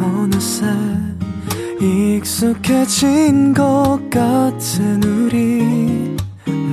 어느새 익숙해진 것 같은 우리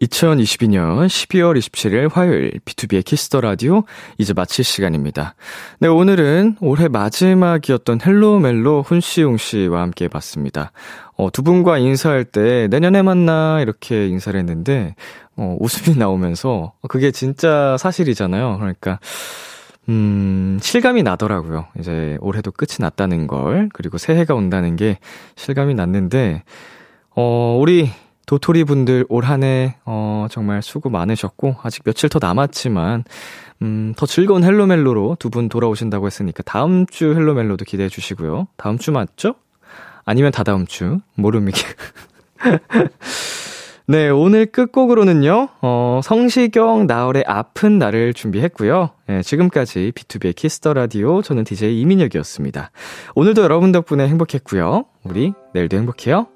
2022년 12월 27일 화요일 B2B의 키스터 라디오 이제 마칠 시간입니다. 네, 오늘은 올해 마지막이었던 헬로 멜로 훈 씨, 웅 씨와 함께 해봤습니다. 어, 두 분과 인사할 때 내년에 만나 이렇게 인사를 했는데 어, 웃음이 나오면서 그게 진짜 사실이잖아요. 그러니까 음, 실감이 나더라고요. 이제 올해도 끝이 났다는 걸, 그리고 새해가 온다는 게 실감이 났는데, 어, 우리 도토리 분들 올 한 해, 어, 정말 수고 많으셨고, 아직 며칠 더 남았지만, 음, 더 즐거운 헬로멜로로 두 분 돌아오신다고 했으니까, 다음 주 헬로멜로도 기대해 주시고요. 다음 주 맞죠? 아니면 다다음 주? 모릅니다. <laughs> 네, 오늘 끝곡으로는요, 어, 성시경, 나얼의 아픈 날을 준비했고요. 네, 지금까지 B2B의 키스터 라디오, 저는 DJ 이민혁이었습니다. 오늘도 여러분 덕분에 행복했고요. 우리 내일도 행복해요.